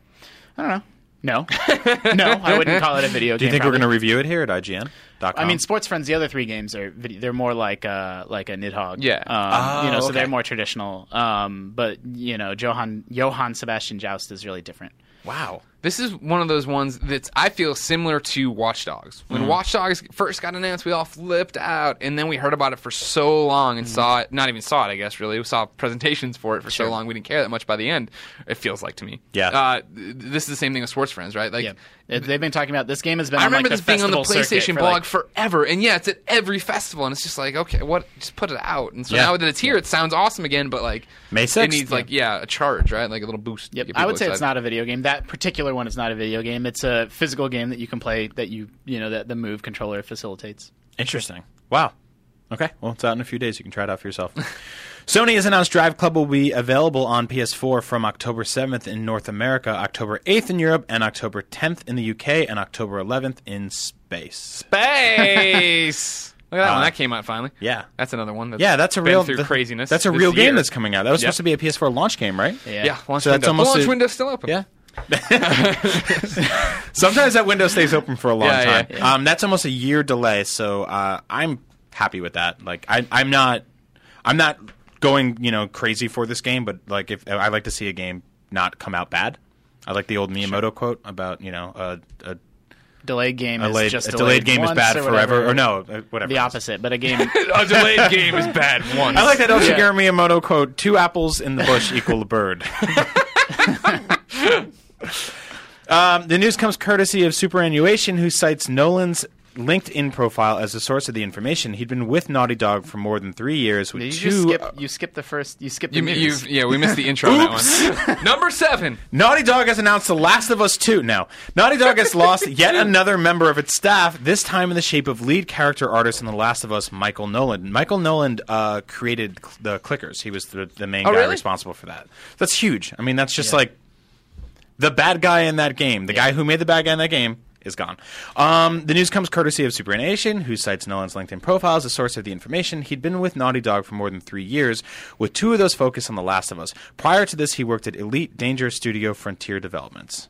I don't know. No, no, I wouldn't call it a video game. Do game. you think we're going to review it here at IGN? I mean, Sports Friends. The other three games are vid- they're more like uh like a Nidhogg. Yeah. um, you know, so okay. they're more traditional. Um, but you know, Johann Johann Sebastian Joust is really different. wow. This is one of those ones that's I feel similar to Watch Dogs. When Mm. Watch Dogs first got announced, we all flipped out, and then we heard about it for so long and saw it. Not even saw it, I guess. Really, we saw presentations for it for so long. We didn't care that much by the end. It feels like to me. Yeah. Uh, this is the same thing with Sports Friends, right? Like. Yeah, They- they've been talking about this game has been. I on, remember like, this being on the PlayStation for, blog like, forever, and yeah, it's at every festival, and it's just like, okay, what? Just put it out. And so Yeah. now that it's here, it sounds awesome again, but like May it 6th, needs like yeah, a charge, right? Like a little boost. Yep. I people would say it's not a video game. That particular one is not a video game. It's a physical game that you can play that you you know that the move controller facilitates. Interesting. Wow. Okay. Well, it's out in a few days. You can try it out for yourself. Sony has announced Drive Club will be available on PS4 from October 7th in North America, October 8th in Europe, and October 10th in the UK, and October 11th in space. Space. Look at that Uh, one. That came out finally. Yeah. That's another one. That's Yeah, that's a been real through th- craziness. That's a real game year. that's coming out. That was Yep. supposed to be a PS4 launch game, right? Yeah. Yeah, launch So that's window. almost the launch a- window's still open. Yeah. Sometimes that window stays open for a long Yeah, time. yeah, Um, that's almost a year delay, so uh, I'm happy with that. Like, I, I'm not, I'm not going, you know, crazy for this game, but like, if I like to see a game not come out bad. I like the old Miyamoto quote about, you know, a, a, Delayed game a, is late, just a delayed game is bad or forever, or no, uh, whatever. the opposite. But a game. a delayed game is bad once. I like that El Shigeru Miyamoto quote: two apples in the bush equal a bird." Um, the news comes courtesy of Superannuation, who cites Nolan's LinkedIn profile as the source of the information. He'd been with Naughty Dog for more than three years with You two. just skip. You skip the first. You skip the You, news. you've, yeah, we missed the intro on that one. Number seven. Naughty Dog has announced The Last of Us 2. Now, Naughty Dog has lost yet another member of its staff, this time in the shape of lead character artist in The Last of Us, Michael Nolan. Michael Nolan uh, created cl- the clickers. He was the, the main Oh, guy really? responsible for that. That's huge. I mean, that's just like the bad guy in that game. The guy who made the bad guy in that game is gone. Um, the news comes courtesy of Superannuation, who cites Nolan's LinkedIn profile as a source of the information. He'd been with Naughty Dog for more than three years, with two of those focused on The Last of Us. Prior to this, he worked at Elite Dangerous Studio Frontier Developments.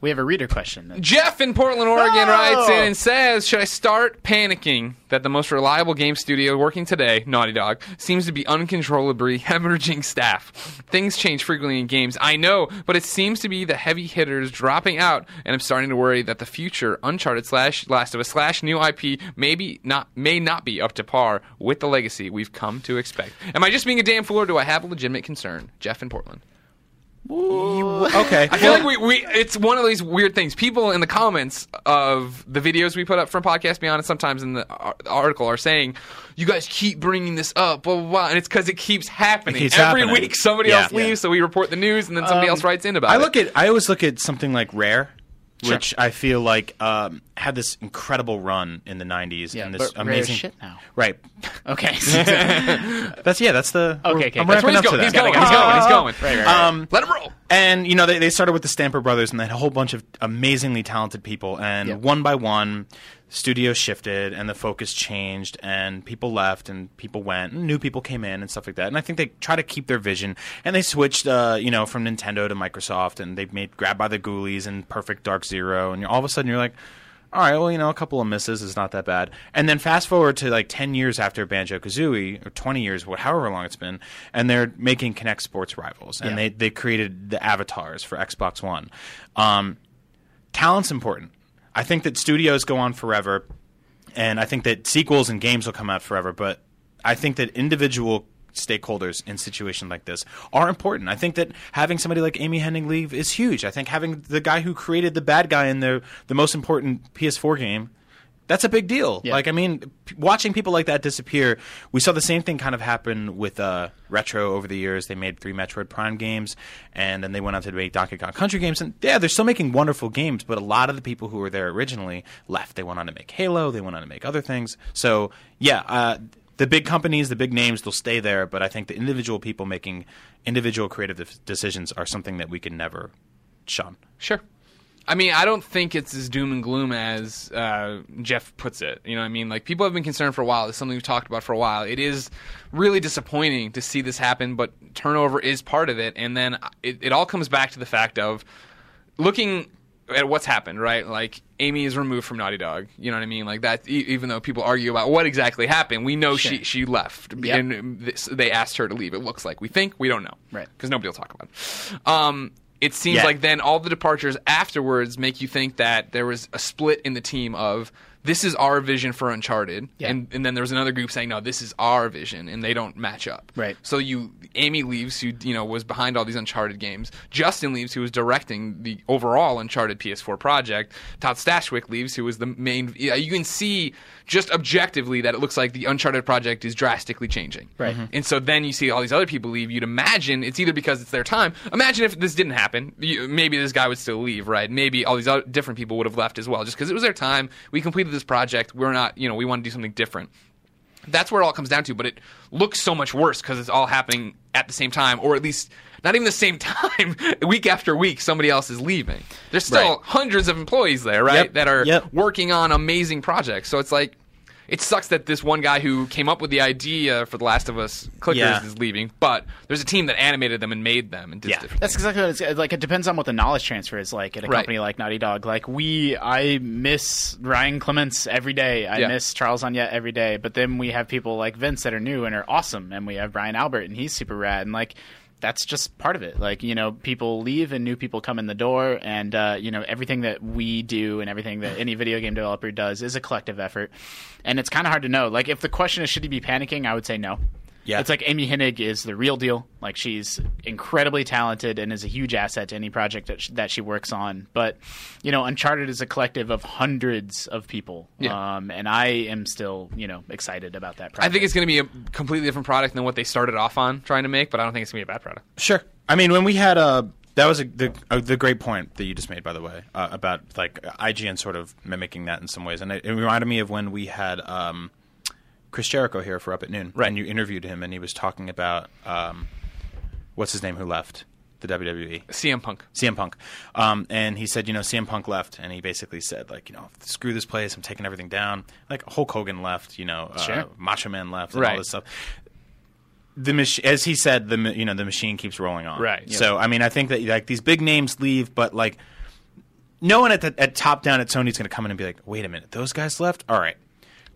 We have a reader question. Jeff in Portland, Oregon Oh! writes in and says, Should I start panicking that the most reliable game studio working today, Naughty Dog, seems to be uncontrollably hemorrhaging staff? Things change frequently in games, I know, but it seems to be the heavy hitters dropping out, and I'm starting to worry that the future Uncharted slash Last of Us slash new IP maybe not may not be up to par with the legacy we've come to expect. Am I just being a damn fool, or do I have a legitimate concern? Jeff in Portland. Okay. I feel like we, we it's one of these weird things. People in the comments of the videos we put up from Podcast Beyond and sometimes in the ar- article are saying, "You guys keep bringing this up, blah blah blah," and it's because it keeps happening keeps every happening. week. Somebody Yeah. else leaves, Yeah. so we report the news, and then somebody Um, else writes in about I it. look at I always look at something like Rare, which I feel like um, had this incredible run in the '90s Yeah, and this but Rare amazing shit now. Right. Okay. That's yeah. That's the Okay, okay. I'm That's That's ramping he's up to going. that. He's going. He's going. He's going. Right, right, right. Um, Let him roll. and you know they, they started with the Stamper Brothers and they had a whole bunch of amazingly talented people, and Yeah. one by one, studios shifted and the focus changed, and people left and people went, and new people came in and stuff like that. And I think they try to keep their vision, and they switched, uh, you know, from Nintendo to Microsoft, and they made Grabbed by the Ghoulies and Perfect Dark Zero, and all of a sudden you're like. All right, well, you know, a couple of misses is not that bad. And then fast forward to like 10 years after Banjo Kazooie, or 20 years, however long it's been, and they're making Kinect Sports Rivals. And Yeah. they, they created the avatars for Xbox One. Um, talent's important. I think that studios go on forever, and I think that sequels and games will come out forever. But I think that individual stakeholders in situations like this are important. I think that having somebody like Amy Hennig leave is huge. I think having the guy who created the bad guy in the the most important PS4 game. That's a big deal. Yeah. Like, I mean, p- watching people like that disappear, we saw the same thing kind of happen with uh, Retro over the years. They made three Metroid Prime games, and then they went on to make Donkey Kong Country games. And yeah, they're still making wonderful games, but a lot of the people who were there originally left. They went on to make Halo, they went on to make other things. So, yeah, uh, the big companies, the big names, they'll stay there, but I think the individual people making individual creative decisions are something that we can never shun. Sure. I mean, I don't think it's as doom and gloom as uh, Jeff puts it. You know what I mean? Like, people have been concerned for a while. It's something we've talked about for a while. It is really disappointing to see this happen, but turnover is part of it. And then it, it all comes back to the fact of looking at what's happened, right? Like, Amy is removed from Naughty Dog. You know what I mean? Like, that, e- even though people argue about what exactly happened, we know she, she left. Yep. And this, they asked her to leave, it looks like. We think, we don't know. Right. Because nobody will talk about it. Um, it seems Yeah. like then all the departures afterwards make you think that there was a split in the team of this is our vision for Uncharted, Yeah. and and then there was another group saying no, this is our vision, and they don't match up. Right. So you, Amy leaves, who you know was behind all these Uncharted games. Justin leaves, who was directing the overall Uncharted PS4 project. Todd Stashwick leaves, who was the main. You can see just objectively that it looks like the Uncharted project is drastically changing. Right. Mhm. And so then you see all these other people leave. You'd imagine it's either because it's their time. Imagine if this didn't happen. You, maybe this guy would still leave, right? Maybe all these other different people would have left as well, just because it was their time. We completed this project. We're not, you know, we want to do something different. That's where it all comes down to. But it looks so much worse because it's all happening at the same time, or at least not even the same time. week after week, somebody else is leaving. There's still Right. hundreds of employees there, right? Yep. That are Yep. working on amazing projects. So it's like it sucks that this one guy who came up with the idea for The Last of Us clickers Yeah. is leaving, but there's a team that animated them and made them and did Yeah. different That's exactly what it's uh, like. It depends on what the knowledge transfer is like at a Right. company like Naughty Dog. Like we, I miss Ryan Clements every day. I Yeah. miss Charles Onyett every day. But then we have people like Vince that are new and are awesome, and we have Brian Albert and he's super rad. And like that's just part of it. Like you know, people leave and new people come in the door, and uh, you know everything that we do and everything that any video game developer does is a collective effort. And it's kind of hard to know. Like if the question is should he be panicking, I would say no. Yeah. it's like Amy Hennig is the real deal. Like she's incredibly talented and is a huge asset to any project that she, that she works on. But you know, Uncharted is a collective of hundreds of people, Yeah. um, and I am still you know excited about that. Project. I think it's going to be a completely different product than what they started off on trying to make, but I don't think it's going to be a bad product. Sure. I mean, when we had uh, that was a, the uh, the great point that you just made, by the way, uh, about like IGN sort of mimicking that in some ways, and it, it reminded me of when we had um, Chris Jericho here for Up at Noon, Right. And you interviewed him, and he was talking about um, what's his name who left the WWE. CM Punk. CM Punk. Um, and he said, you know, CM Punk left, and he basically said, like, you know, screw this place, I'm taking everything down. Like Hulk Hogan left, you know, uh, Sure. Macho Man left, and Right. all this stuff. The mach- as he said, the you know the machine keeps rolling on. Right. So I mean, I think that like these big names leave, but like no one at the, at top down at Sony's going to come in and be like, wait a minute, those guys left. All right.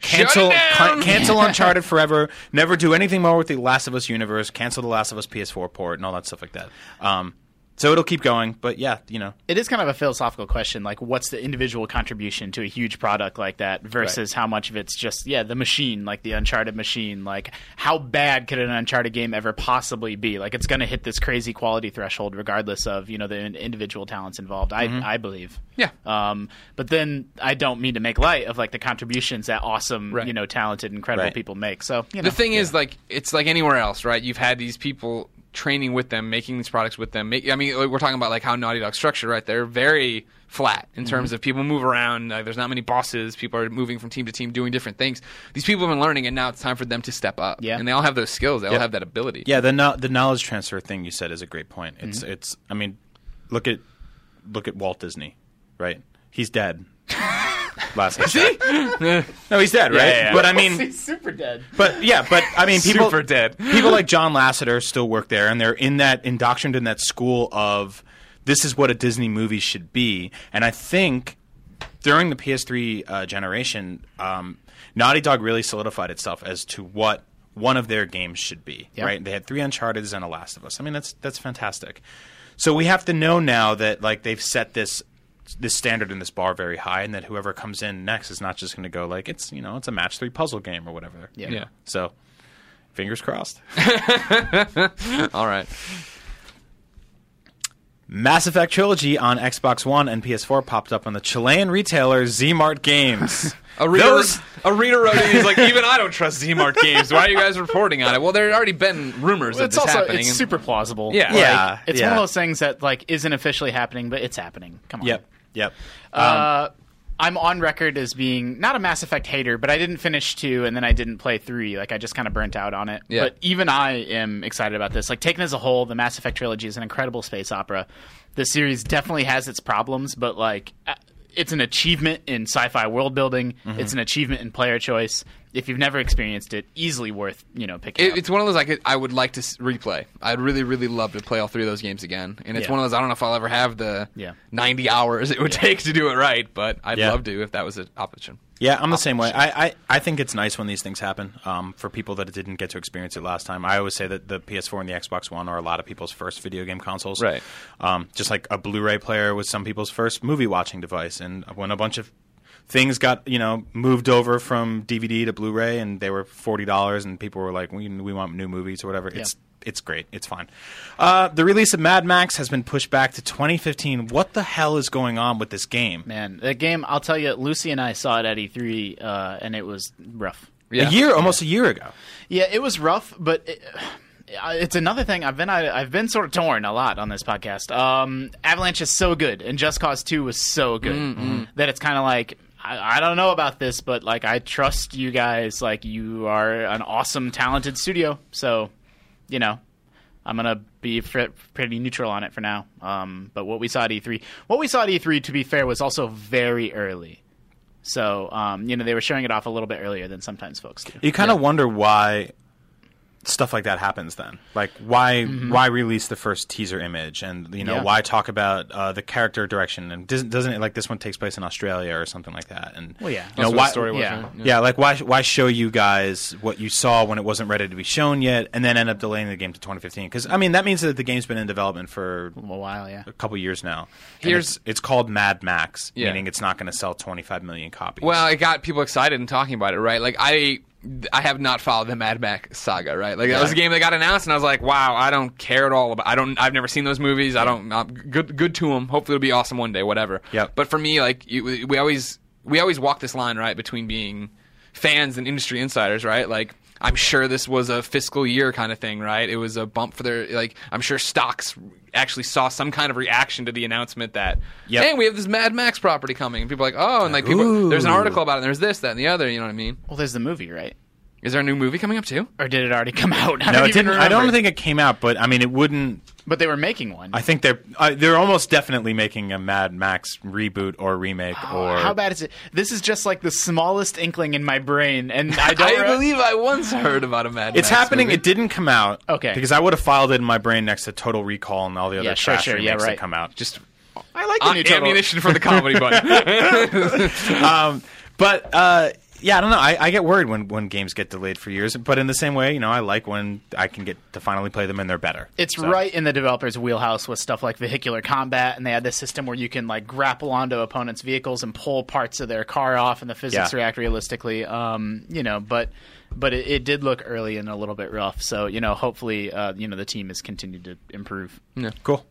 Cancel, cancel Uncharted forever. Never do anything more with the Last of Us universe. Cancel the Last of Us PS4 port and all that stuff like that. Um, so it'll keep going, but yeah, you know, it is kind of a philosophical question like what's the individual contribution to a huge product like that versus how much of it's just yeah the machine like the uncharted machine like how bad could an uncharted game ever possibly be like it's going to hit this crazy quality threshold regardless of you know the individual talents involved i i believe Yeah. um but then i don't mean to make light of like the contributions that awesome Right. you know talented incredible Right. people make so you know The thing is, like, it's like anywhere else, right? You've had these people training with them, making these products with them. Make, I mean, like, we're talking about like how Naughty Dog's structured, right? They're very flat in Mm-hmm. terms of people move around. Uh, there's not many bosses. People are moving from team to team, doing different things. These people have been learning, and now it's time for them to step up. Yeah. and they all have those skills. They all have that ability. yeah, the no- the knowledge transfer thing you said is a great point. It's Mm-hmm. it's. I mean, look at look at Walt Disney, right? He's dead. Last I checked. no, he's dead, right? Yeah, yeah, yeah. But I mean, He's super dead But yeah, but I mean, people Super dead. people like John Lasseter still work there, and they're in that indoctrinated in that school of this is what a Disney movie should be. And I think during the PS3 uh, generation, um, Naughty Dog really solidified itself as to what one of their games should be. Yeah. Right? They had three Uncharted and a Last of Us. I mean, that's that's fantastic. So we have to know now that like they've set this this standard and this bar very high, and that whoever comes in next is not just going to go like it's you know it's a match three puzzle game or whatever. Yeah. Yeah. So, fingers crossed. All right. Mass Effect Trilogy on Xbox One and PS4 popped up on the Chilean retailer Zmart Games. A reader, Those- a reader wrote in. He's like, even I don't trust Zmart Games. Why are you guys reporting on it? Well, there had already been rumors of it's this also happening. it's super plausible Yeah. Like, Yeah, it's yeah. one of those things that like isn't officially happening but it's happening come on yep, yep. Uh, I'm on record as being not a Mass Effect hater, but I didn't finish two, and then I didn't play three. Like I just kind of burnt out on it. Yeah. But even I am excited about this. Like taken as a whole, the Mass Effect trilogy is an incredible space opera. The series definitely has its problems, but like uh, it's an achievement in sci-fi world building. Mm-hmm. It's an achievement in player choice. If you've never experienced it, easily worth you know picking It, up. it's one of those I could, I would like to replay. I'd really, really love to play all three of those games again. And it's Yeah. one of those I don't know if I'll ever have the Yeah. 90 hours it would take to do it right, but I'd Yeah. love to if that was an option. Yeah, I'm the same way. I, I, I think it's nice when these things happen um, for people that didn't get to experience it last time. I always say that the PS4 and the Xbox One are a lot of people's first video game consoles. Right. Um, just like a Blu-ray player was some people's first movie watching device. And when a bunch of things got you know moved over from DVD to Blu-ray and they were forty dollars and people were like we we want new movies or whatever. It's it's great. It's fine. Uh, the release of Mad Max has been pushed back to 2015. What the hell is going on with this game? Man, that game. I'll tell you, Lucy and I saw it at E3, uh, and it was rough. Yeah. A year, almost a year ago. Yeah, it was rough, but it, uh, it's another thing. I've been I, I've been sort of torn a lot on this podcast. Um, Avalanche is so good, and Just Cause Two was so good that it's kind of like. I, I don't know about this, but like I trust you guys. Like you are an awesome, talented studio. So, you know, I'm gonna be fr- pretty neutral on it for now. Um, but what we saw at E3, what we saw at E3, to be fair, was also very early. So, um, you know, they were showing it off a little bit earlier than sometimes folks do. You kind of wonder why stuff like that happens then like why why release the first teaser image and you know Yeah. why talk about uh, the character direction and doesn't, doesn't it like this one takes place in australia or something like that and Well, yeah. you know what why story was, yeah. right? yeah. like why why show you guys what you saw when it wasn't ready to be shown yet and then end up delaying the game to 2015 because i mean that means that the game's been in development for a while, yeah. a couple years now Here's- it's, it's called mad max Yeah. meaning it's not going to sell 25 million copies Well, it got people excited and talking about it, right? Like I I have not followed the Mad Max saga, right? Like that was a game that got announced, and I was like, "Wow, I don't care at all about. I don't. I've never seen those movies. I don't. I'm good. Good to them. Hopefully, it'll be awesome one day. Whatever. Yeah. But for me, like you, we always we always walk this line right between being fans and industry insiders, right? Like. I'm sure this was a fiscal year kind of thing, right? It was a bump for their like. I'm sure stocks actually saw some kind of reaction to the announcement that, Yep. hey, we have this Mad Max property coming, and people are like, oh, and like people, there's an article about it, and there's this, that, and the other. You know what I mean? Well, there's the movie, right? Is there a new movie coming up too? Or did it already come out? I No, it didn't. I don't think it came out, but I mean, it wouldn't. But they were making one. I think they're uh, they're almost definitely making a Mad Max reboot or remake or How bad is it? This is just like the smallest inkling in my brain, and I don't. I re- believe I once heard about a Mad max. It's Max happening. movie. It didn't come out. Okay. Because I would have filed it in my brain next to Total Recall and all the other Yeah, sure, trash sure, yeah, remakes right. that come out. just I like the uh, new Total. ammunition for the comedy button. um, but uh, yeah, I don't know. I, I get worried when, when games get delayed for years. But in the same way, you know, I like when I can get to finally play them and they're better. It's So- right in the developer's wheelhouse with stuff like vehicular combat, and they had this system where you can like grapple onto opponents' vehicles and pull parts of their car off, and the physics Yeah. react realistically. Um, you know, but but it, it did look early and a little bit rough. So you know, hopefully, uh, you know, the team has continued to improve, Yeah, Cool.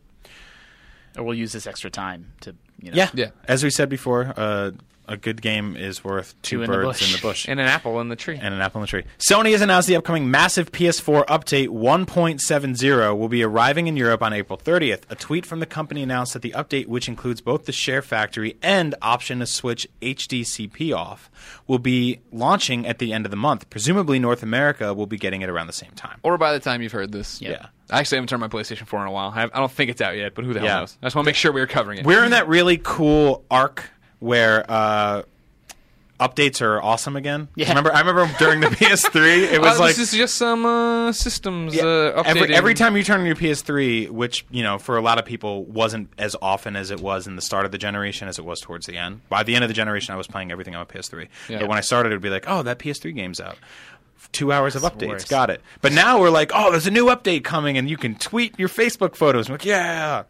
or we'll use this extra time to you know. Yeah. Yeah. As we said before, uh, a good game is worth two, Two in birds bush. in the bush. and an apple in the tree. and an apple in the tree. Sony has announced the upcoming massive PS4 update 1.70 will be arriving in Europe on April 30th. A tweet from the company announced that the update, which includes both the Share Factory and option to switch HDCP off, will be launching at the end of the month. Presumably, North America will be getting it around the same time. or by the time you've heard this. Yeah. I actually haven't turned my PlayStation 4 in a while. I, don't think it's out yet, but who the hell Yeah. knows? I just want to make sure we are covering it. We're in that really cool arc where uh, updates are awesome again. Yeah. Remember, I remember during the PS3, it was Uh, like this is just some uh, systems uh, updating. every, every time you turn on your PS3, which you know for a lot of people wasn't as often as it was in the start of the generation as it was towards the end. By the end of the generation, I was playing everything on a PS3. Yeah. But when I started, it would be like, oh, that PS3 game's out. Two hours of updates, worst. got it. But now we're like, oh, there's a new update coming, and you can tweet your Facebook photos. I'm like, yeah.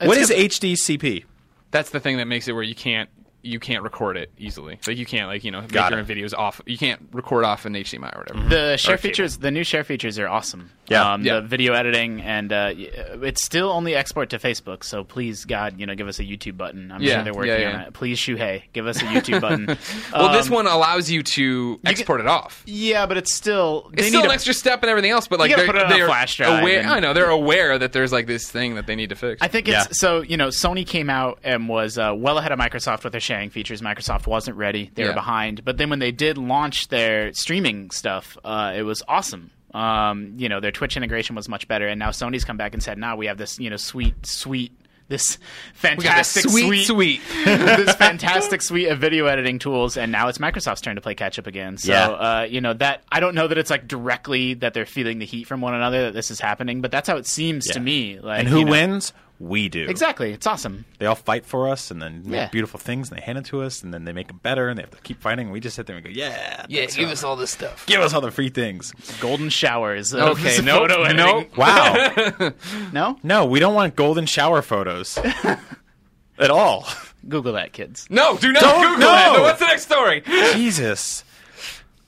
what is HDCP? That's the thing that makes it where you can't you can't record it easily. Like you can't like you know make Got your own it. videos off. You can't record off an HDMI or whatever. The share features, the new share features are awesome. Yeah. um, Yeah. the video editing and uh, it's still only export to Facebook. So please, God, you know, give us a YouTube button. I'm Yeah, sure they're working yeah, yeah. on it. Please, Shuhei, give us a YouTube button. Well, this Um, one allows you to export it off. yeah, but it's still they It's still need an a- extra step and everything else, but like they're, put it on they're flash drive aware. and- I know they're aware that there's like this thing that they need to fix. I think it's Yeah. so you know Sony came out and was uh, well ahead of Microsoft with their sharing features. Microsoft wasn't ready; they were behind. But then when they did launch their streaming stuff, uh, it was awesome. Um, you know, their Twitch integration was much better, and now Sony's come back and said, "Now we have this, you know, sweet, sweet." This fantastic sweet, suite, sweet. this fantastic suite of video editing tools, and now it's Microsoft's turn to play catch up again. So, Yeah. uh, you know that I don't know that it's like directly that they're feeling the heat from one another that this is happening, but that's how it seems to me. Like, And who you know- wins? We do. Exactly. It's awesome. They all fight for us, and then make Yeah. beautiful things, and they hand it to us, and then they make them better, and they have to keep fighting. And we just sit there and go, "Yeah, yeah, thanks, give Rob. us all this stuff. give us all the free things." Golden showers. of Okay, photo no, editing. nope. Wow. No? no, we don't want golden shower photos at all. Google that, kids. No, do not Don't- Google no! that. No, what's the next story? Jesus.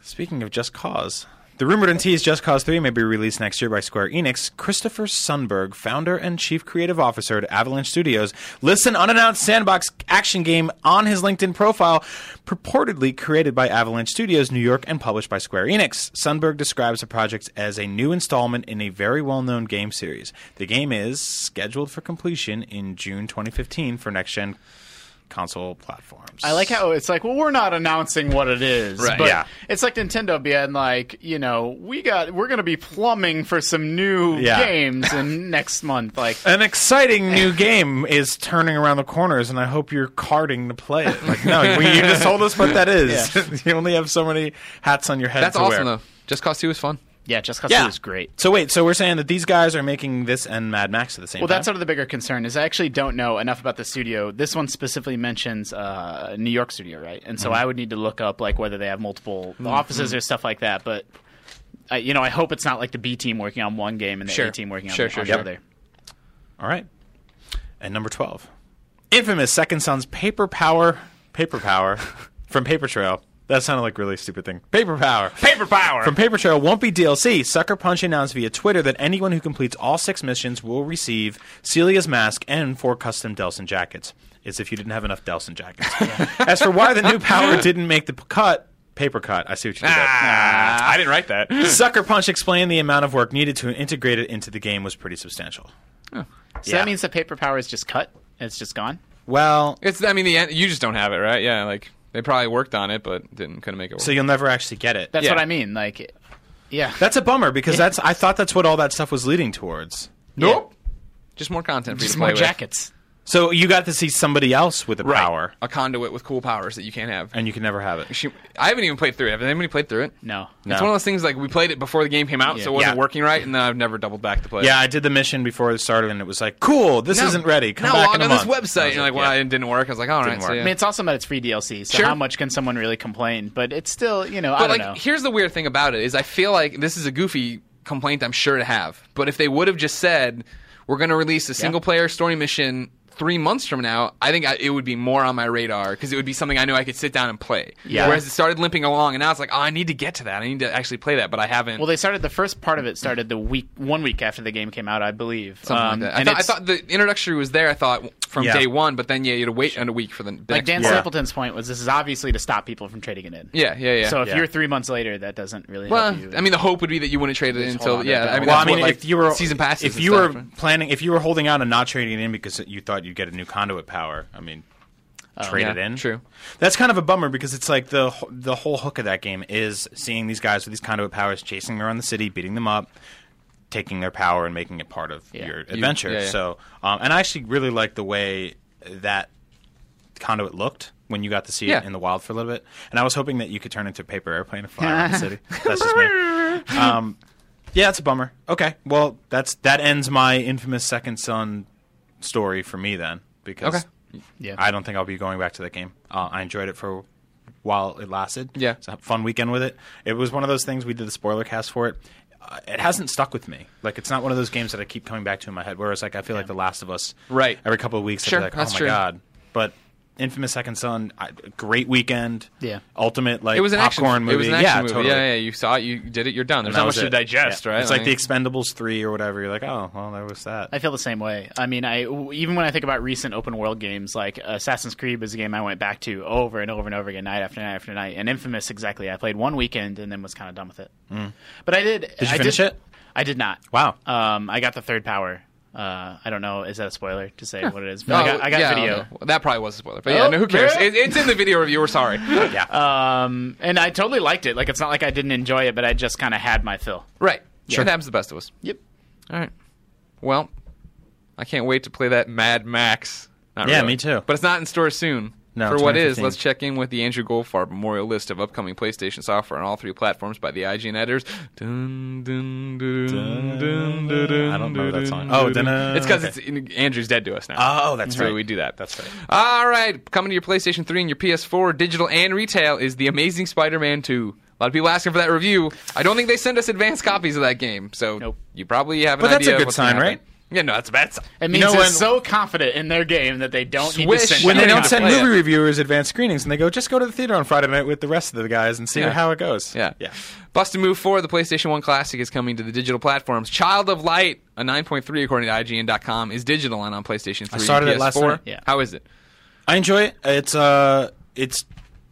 Speaking of Just Cause, the rumored and teased Just Cause 3 may be released next year by Square Enix. Christofer Sundberg, founder and chief creative officer at Avalanche Studios, lists an unannounced sandbox action game on his LinkedIn profile, purportedly created by Avalanche Studios New York and published by Square Enix. Sundberg describes the project as a new installment in a very well known game series. The game is scheduled for completion in June 2015 for next gen console platforms. I like how it's like, well, we're not announcing what it is, Right. but Yeah. it's like Nintendo being like, you know, we got, we're going to be plumbing for some new Yeah. games in next month. Like, An exciting new game is turning around the corners, and I hope you're carding to play it. Like, no, we, you just told us what that is. you only have so many hats on your head. That's to awesome wear. though. Just Cause Two is fun. Yeah, Just Cause Yeah, 2 is great. So wait, so we're saying that these guys are making this and Mad Max at the same Well, time. that's sort of the bigger concern. Is I actually don't know enough about the studio. This one specifically mentions uh, New York studio, right? And Mm-hmm. so I would need to look up like whether they have multiple offices or stuff like that. But I, you know, I hope it's not like the B team working on one game and the Sure. A team working on, Sure, on sure, the sure. other. All right. And number twelve, infamous Second Son's paper power, paper power from Paper Trail That sounded like a really stupid thing. Paper Power. Paper Power. From Paper Trail won't be DLC. Sucker Punch announced via Twitter that anyone who completes all six missions will receive Celia's mask and four custom Delsin jackets. As if you didn't have enough Delsin jackets. As for why the new power didn't make the p- cut, paper cut. I see what you did. there. Ah, I didn't write that. Sucker Punch explained the amount of work needed to integrate it into the game was pretty substantial. So Yeah. that means the paper power is just cut. It's just gone. Well, It's. I mean, the end, you just don't have it, right? Yeah, like they probably worked on it, but didn't couldn't make it work. so you'll never actually get it. That's Yeah. what I mean. Like, yeah. That's a bummer because that's I thought that's what all that stuff was leading towards. nope. Just more content for you Just to play more with. jackets. So you got to see somebody else with the Right. power, A conduit with cool powers that you can't have. and you can never have it. She, I haven't even played through it. Have anybody played through it? No. No. It's one of those things like we played it before the game came out, so it wasn't Yeah. working right, and then I've never doubled back to play. it. Yeah, I did the mission before it started, and it was like, "Cool, this Now- isn't ready. Come now back log in a on month." this website. And you're like, well, it didn't work. I was like, all right, Didn't so work. yeah. I mean, it's also that it's free DLC. So Sure. how much can someone really complain? But it's still, you know, I But don't like, know. here's the weird thing about it is I feel like this is a goofy complaint I'm sure to have. But if they would have just said we're going to release a single player story mission three months from now, I think I, it would be more on my radar because it would be something I knew I could sit down and play. Yeah. Whereas it started limping along, and now it's like, oh, I need to get to that. I need to actually play that, but I haven't. Well, they started the first part of it started the week one week after the game came out, I believe. Something Um, like that. I thought, I thought the introductory was there. I thought from Yeah. day one, but then yeah, you had to wait a week for the, the like next Dan Yeah. Stapleton's point was this is obviously to stop people from trading it in. Yeah, yeah, yeah. So if Yeah. you're three months later, that doesn't really well, help you. I mean, the hope would be that you wouldn't trade it until hold on to yeah. I mean, well, I mean, what, like, if you were season passes, if you stuff, were right? planning, if you were holding out and not trading it in because you thought you'd get a new conduit power, I mean, trade Oh, yeah, it in. true. That's kind of a bummer because it's like the the whole hook of that game is seeing these guys with these conduit powers chasing around the city, beating them up, taking their power and making it part of Yeah. your adventure. yeah, yeah. So, um, and I actually really like the way that conduit looked when you got to see it in the wild for a little bit. And I was hoping that you could turn into a paper airplane and fly around the city. That's just me. Um, yeah, it's a bummer. Okay, well, that's that ends my infamous Second Son story for me then because Okay. yeah. I don't think I'll be going back to that game. Uh, I enjoyed it for while it lasted. Yeah. it's a fun weekend with it. It was one of those things we did the spoiler cast for it. Uh, it hasn't stuck with me. Like it's not one of those games that I keep coming back to in my head. Whereas like I feel like The Last of Us, Right. Every couple of weeks, Sure, I'd be like, oh my true. god. But Infamous Second Son, I, great weekend. Yeah. ultimate like It was an action popcorn movie. It was an action yeah, movie. totally. Yeah, yeah. You saw it. You did it. You're done. There's not was much to digest, Yeah. right? It's like the Expendables three or whatever. You're like, oh, well, there was that. I feel the same way. I mean, I even when I think about recent open world games, like Assassin's Creed is a game I went back to over and over and over again, night after night after night. And Infamous, exactly. I played one weekend and then was kind of done with it. But I did. Mm. Did you I finish did, it? I did not. Wow. Um, I got the third power. Uh, I don't know. Is that a spoiler to say what it is? But Oh, I got, I got yeah, video. okay. Well, that probably was a spoiler, but yeah, Oh, no, who cares? It, it's in the video review. We're sorry. yeah. Um, and I totally liked it. Like it's not like I didn't enjoy it, but I just kind of had my fill. right. Sure. It happens to the best of us. Yep. All right. Well, I can't wait to play that Mad Max. Not Yeah, really. me too. But it's not in store soon. No, For what is, let's check in with the Andrew Goldfarb memorial list of upcoming PlayStation software on all three platforms by the IGN editors. Dun, dun, dun, dun, dun, dun, I don't remember that song. Oh, dun. dun, it's because okay. it's Andrew's dead to us now. Oh, that's so right. we do that. That's right. All right, coming to your PlayStation 3 and your PS4, digital and retail, is The Amazing Spider-Man 2. A lot of people asking for that review. I don't think they send us advanced copies of that game, so Nope. you probably have an But that's idea a good what's gonna sign, happen. right? Yeah, no, that's a bad sign. It means know they're when- so confident in their game that they don't need Swish. to send when they don't send play movie it. reviewers advanced screenings and they go, just go to the theater on Friday night with the rest of the guys and see Yeah. how it goes. Yeah. Yeah. Bust a Move 4, the PlayStation 1 Classic, is coming to the digital platforms. Child of Light, a 9.3 according to IGN.com, is digital and on PlayStation 3 I started and it last PS4. night. Yeah. How is it? I enjoy it. It's uh it's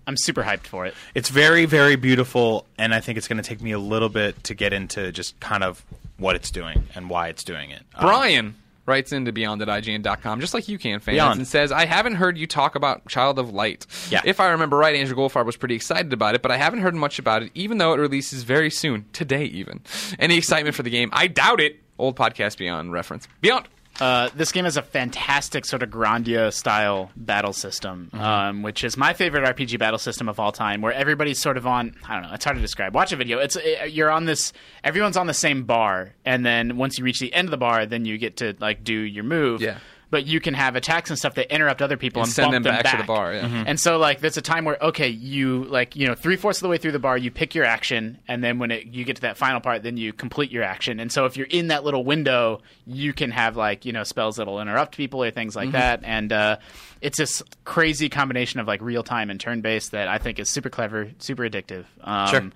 I'm super hyped for it. it's very very beautiful and I think it's going to take me a little bit to get into just kind of what it's doing and why it's doing it. Um, Brian writes into Beyond at IGN.com, just like you can, fans, Beyond. and says, I haven't heard you talk about Child of Light. Yeah. If I remember right, Andrew Goldfarb was pretty excited about it, but I haven't heard much about it, even though it releases very soon, today even. Any excitement for the game? I doubt it. Old podcast Beyond reference. Beyond. Uh, this game has a fantastic sort of Grandia style battle system, um, which is my favorite RPG battle system of all time, where everybody's sort of on. I don't know. It's hard to describe. Watch a video. It's uh, you're on this. Everyone's on the same bar, and then once you reach the end of the bar, then you get to like do your move. Yeah. But you can have attacks and stuff that interrupt other people and, And send bump them back to the bar, yeah. And so like there's a time where okay, you like you know three fourths of the way through the bar, you pick your action, and then when it, you get to that final part, then you complete your action. And so if you're in that little window, you can have like you know spells that'll interrupt people or things Mm-hmm. like that. And uh, it's this crazy combination of like real time and turn based that I think is super clever, super addictive. Um, Sure.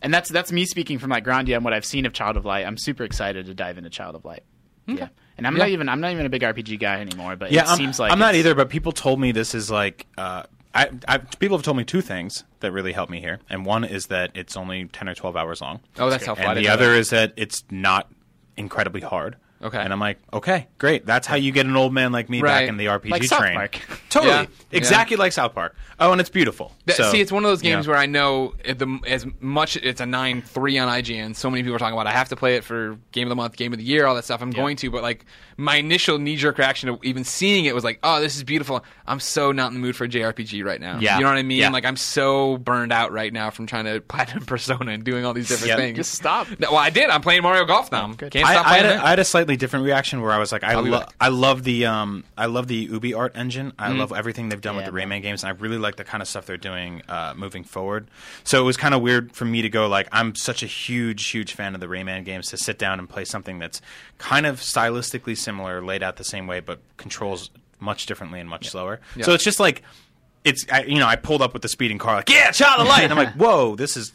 And that's that's me speaking from like Grandia and what I've seen of Child of Light. I'm super excited to dive into Child of Light. Yeah. And I'm not even I'm not even a big RPG guy anymore, but Yeah, it I'm, seems like I'm not either. But people told me this is like. Uh, I, I, people have told me two things that really helped me here, and one is that it's only ten or twelve hours long. Oh, that's helpful. I and the other that. is that it's not incredibly hard. Okay. And I'm like, okay, great. That's how you get an old man like me Right. back in the RPG Like South train. Park. Totally. Yeah. Exactly like South Park. Oh, and it's beautiful. That- So, see, it's one of those games yeah. where I know the, as much it's a nine three on IGN. So many people are talking about I have to play it for game of the month, game of the year, all that stuff. I'm going to, but like my initial knee jerk reaction of even seeing it was like, oh, this is beautiful. I'm so not in the mood for a JRPG right now. Yeah. you know what I mean? Yeah. Like I'm so burned out right now from trying to platinum Persona and doing all these different Yeah. things. Just stop. No, Well, I did. I'm playing Mario Golf now. good. Can't I, stop I, playing had a, that. I had a slightly different reaction where I was like, I, lo- I love the um, I love the Ubi art engine. I Mm-hmm. love everything they've done with the. Rayman games, and I really like the kind of stuff they're doing uh, moving forward. So it was kind of weird for me to go like, I'm such a huge, huge fan of the Rayman games to sit down and play something that's kind of stylistically similar, laid out the same way, but controls much differently and much slower. So it's just like. It's I, you know I pulled up with the speeding car like yeah child of light and I'm like whoa this is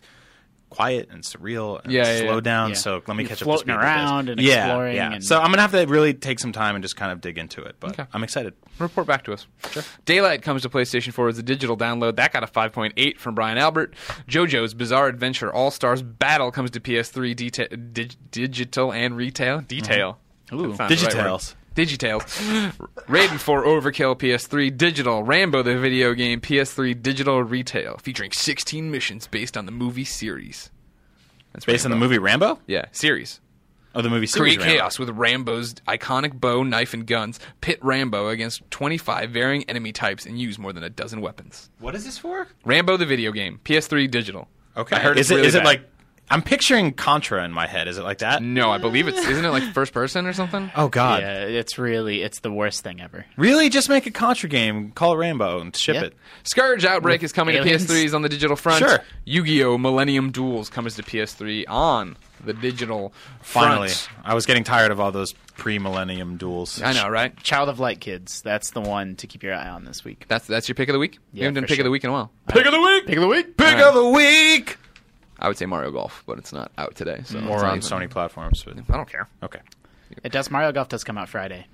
quiet and surreal and Yeah, yeah, slow yeah. down Yeah. so let me You're catch up floating speed with this. around and yeah, exploring yeah. and- So I'm gonna have to really take some time and just kind of dig into it, but Okay. I'm excited. Report back to us. Daylight comes to PlayStation 4 as a digital download. That got a 5.8 from Brian Albert. JoJo's Bizarre Adventure All Stars Battle comes to PS3 deta- dig- digital and retail. Detail. Ooh. Found the right word. Digitales. Digitales. Raiden 4 Overkill PS3 digital. Rambo the video game PS3 digital retail featuring 16 missions based on the movie series. That's Based on the movie Rambo? Yeah, series. Oh, the movie series Create Rambo. chaos with Rambo's iconic bow, knife, and guns. Pit Rambo against 25 varying enemy types and use more than a dozen weapons. What is this for? Rambo the video game, PS3 digital. Okay. I heard is it's it really is it like I'm picturing Contra in my head. Is it like that? No, I believe it's isn't it like first person or something? Oh God. Yeah, it's really it's the worst thing ever. Really? Just make a Contra game, call it Rambo, and ship Yeah. it. Scourge Outbreak With is coming aliens? to PS3s on the digital front. Sure. Yu-Gi-Oh! Millennium Duels comes to PS3 on the digital Finally, front. I was getting tired of all those pre-millennium duels. I know, right? Child of Light kids. That's the one to keep your eye on this week. That's that's your pick of the week. you Yeah, haven't done for pick of the week in a while. Pick of the week. Pick of the week. Pick Alright. of the week. I would say Mario Golf, but it's not out today. So it's Or on even- Sony platforms. But, I don't care. okay. It does. Mario Golf does come out Friday.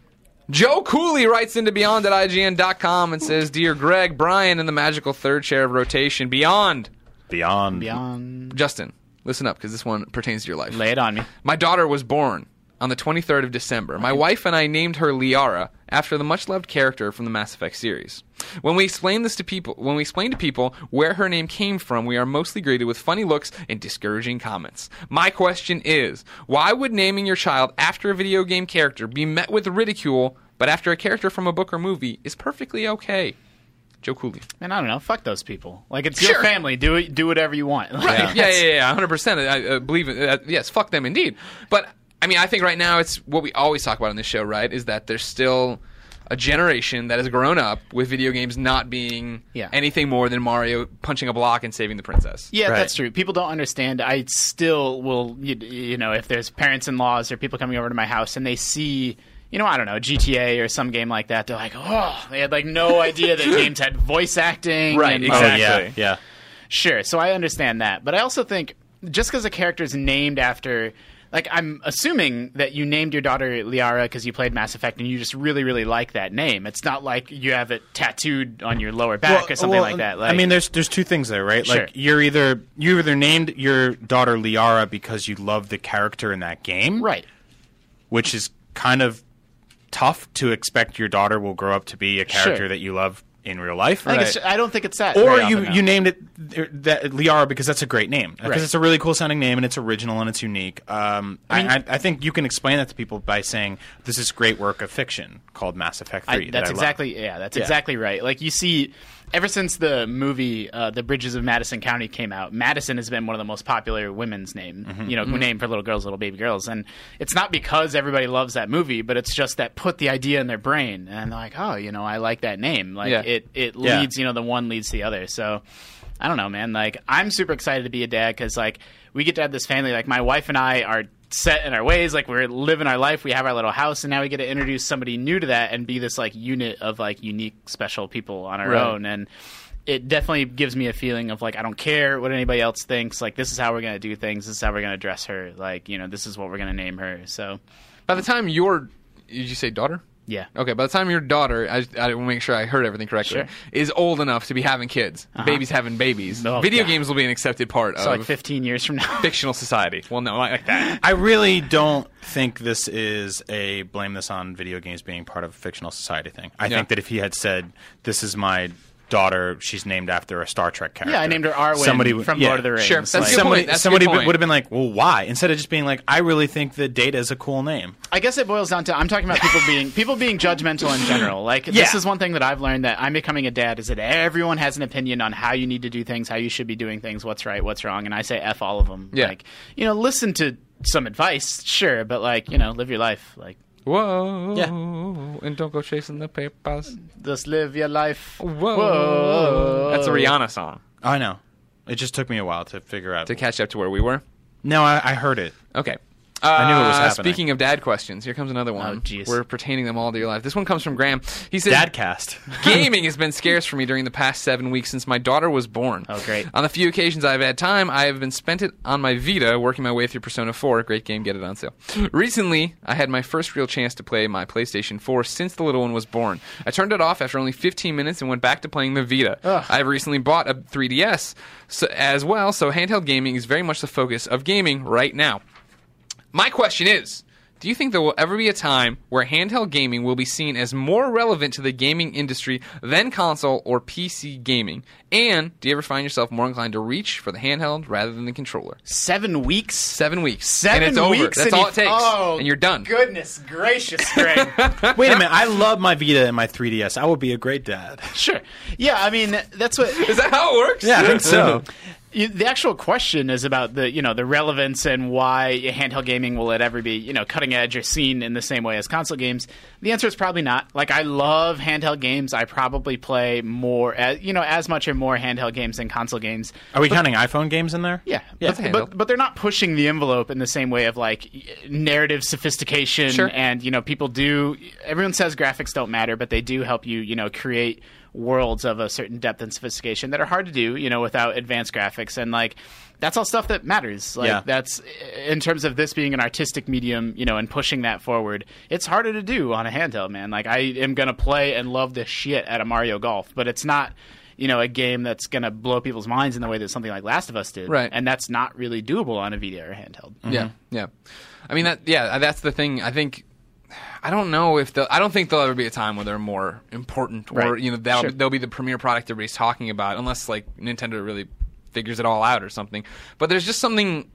Joe Cooley writes into Beyond at IGN.com and says, Dear Greg, Brian, and the magical third chair of rotation, Beyond. Beyond. Beyond. Justin, listen up because this one pertains to your life. Lay it on me. My daughter was born on the 23rd of December. My wife and I named her Liara after the much-loved character from the Mass Effect series. When we explain this to people, when we explain to people where her name came from, we are mostly greeted with funny looks and discouraging comments. My question is, why would naming your child after a video game character be met with ridicule, but after a character from a book or movie is perfectly okay? Joe Cooley. And I don't know. Fuck those people. Like it's Sure. your family. Do it. Do whatever you want. Right. Yeah, yeah, yeah, hundred percent. I believe it. Uh, yes, fuck them indeed. But I mean, I think right now it's what we always talk about on this show, right? Is that there's still a generation that has grown up with video games not being Yeah. anything more than Mario punching a block and saving the princess. Yeah, Right. that's true. People don't understand. I still will, you, you know, if there's parents-in-laws or people coming over to my house and they see, you know, I don't know, GTA or some game like that, they're like, oh, they had like no idea that games had voice acting. Right, and- exactly. Oh yeah, yeah. Sure. So I understand that, but I also think just because a character is named after. Like I'm assuming that you named your daughter Liara because you played Mass Effect and you just really, really like that name. It's not like you have it tattooed on your lower back or something well, like that. Like, I mean, there's there's two things there, right? Sure. Like you're either you either named your daughter Liara because you love the character in that game, right? Which is kind of tough to expect your daughter will grow up to be a character Sure. that you love in real life. I, it's, I don't think it's that. or you you named it uh, that Liara because that's a great name because Right. it's a really cool sounding name and it's original and it's unique. Um, I, I, I think you can explain that to people by saying this is great work of fiction called Mass Effect Three. that that's love." exactly yeah. That's Yeah. exactly right. Like you see, ever since the movie uh, "The Bridges of Madison County" came out, Madison has been one of the most popular women's name. Mm-hmm. You know, name for little girls, little baby girls, and it's not because everybody loves that movie, but it's just that put the idea in their brain, and they're like, oh, you know, I like that name. Like Yeah. it it Yeah. leads, you know, the one leads to the other. So. I don't know, man. Like, I'm super excited to be a dad because, like, we get to have this family. Like, my wife and I are set in our ways. Like, we're living our life. We have our little house, and now we get to introduce somebody new to that and be this like unit of like unique, special people on our Right. own. And it definitely gives me a feeling of like I don't care what anybody else thinks. Like, this is how we're gonna do things. This is how we're gonna dress her. Like, you know, this is what we're gonna name her. So, By the time your, did you say daughter? Yeah. Okay, by the time your daughter, I, I want to make sure I heard everything correctly, Sure. Uh-huh. is old enough to be having kids, babies having babies, Oh, video God. games will be an accepted part So, like, of 15 years from now. fictional society. Well, no, not like that. I really don't think this is a blame this on video games being part of a fictional society thing. I Yeah. think that if he had said, "This is my daughter, she's named after a Star Trek character," Yeah, I named her Arwen Somebody would- from yeah. Lord of the Rings. Sure, that's Like- a good somebody point. That's a somebody good would point. would have been like, "Well, why?" Instead of just being like, "I really think that Data is a cool name." I guess it boils down to I'm talking about people being people being judgmental in general. Like this is one thing that I've learned that I'm becoming a dad is that everyone has an opinion on how you need to do things, how you should be doing things, what's right, what's wrong, and I say f all of them. Yeah. Like you know, listen to some advice, sure, but like you know, live your life. Like Whoa. Yeah. And don't go chasing the papers. just live your life. Whoa. Whoa. That's a Rihanna song I know. It just took me a while to figure out. to catch up to where we were. no, I, I heard it. Okay. I knew it was Uh, happening. Speaking of dad questions, here comes another one. Oh, jeez. We're pertaining them all to your life. This one comes from Graham. He says, Dadcast. Gaming has been scarce for me during the past seven weeks since my daughter was born. Oh, great. On the few occasions I've had time, I have been spent it on my Vita, working my way through Persona 4. Great game, get it on sale. Recently, I had my first real chance to play my PlayStation 4 since the little one was born. I turned it off after only 15 minutes and went back to playing the Vita. I've recently bought a 3DS so, as well, so handheld gaming is very much the focus of gaming right now. My question is Do you think there will ever be a time where handheld gaming will be seen as more relevant to the gaming industry than console or PC gaming? And do you ever find yourself more inclined to reach for the handheld rather than the controller? Seven weeks. Seven weeks. Seven and it's over. weeks. That's and all you- it takes. Oh, and you're done. Goodness gracious, Greg. Wait a minute. I love my Vita and my 3DS. I would be a great dad. sure. Yeah, I mean that's what Is that how it works? Yeah, I think so. You- The actual question is about the you know the relevance and why handheld gaming will it ever be you know cutting edge or seen in the same way as console games. The answer is probably not. Like I love handheld games. I probably play more as you know as much or more handheld games than console games. Are we counting iPhone games in there? Yeah, Yeah. but, but but they're not pushing the envelope in the same way of like narrative sophistication Sure. and you know people do. Everyone says graphics don't matter, but they do help you you know create worlds of a certain depth and sophistication that are hard to do you know without advanced graphics and like that's all stuff that matters like Yeah. that's in terms of this being an artistic medium you know and pushing that forward it's harder to do on a handheld man like i am gonna play and love the shit out of mario golf but it's not you know a game that's gonna blow people's minds in the way that something like last of us did Right. and that's not really doable on a vita or handheld Yeah, mm-hmm. yeah. I mean that. Yeah, that's the thing. I think. I don't know if the. I don't think there'll ever be a time where they're more important, or Right. you know, that'll, Sure. they'll be the premier product everybody's talking about, unless like Nintendo really figures it all out or something. But there's just something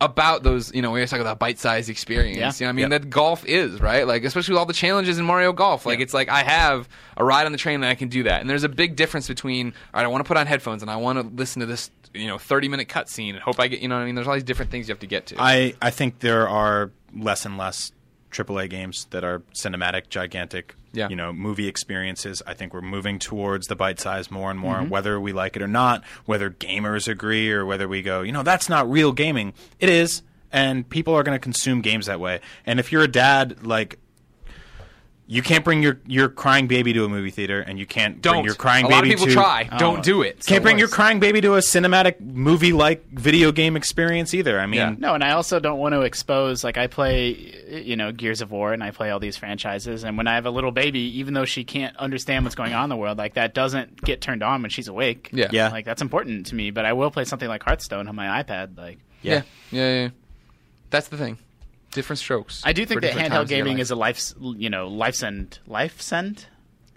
about those. You know, we always talk about bite-sized experience. Yeah. You know, what I mean Yep. that golf is right. Like especially with all the challenges in Mario Golf. Like Yeah. it's like I have a ride on the train and I can do that. And there's a big difference between all right, I want to put on headphones and I want to listen to this. You know, 30 minute cutscene and hope I get. You know, what I mean, there's all these different things you have to get to. I, I think there are less and less AAA games that are cinematic, gigantic, Yeah. you know, movie experiences. I think we're moving towards the bite size more and Mm-hmm. more, whether we like it or not, whether gamers agree or whether we go, you know, that's not real gaming. It is, and people are going to consume games that way. And if you're a dad, like, you can't bring your, your crying baby to a movie theater, and you can't Don't. bring your crying a baby lot of people to try. Oh. Don't do it. can't bring your worse. crying baby to a cinematic movie like video game experience either. I mean, Yeah. No, and I also don't want to expose like I play, you know, Gears of War, and I play all these franchises. And when I have a little baby, even though she can't understand what's going on in the world, like that doesn't get turned on when she's awake. Yeah. Yeah. like that's important to me. But I will play something like Hearthstone on my iPad. Like Yeah. yeah, yeah, yeah. That's the thing. Different strokes. I do think that handheld times in your gaming is a life, you know, life send, life send.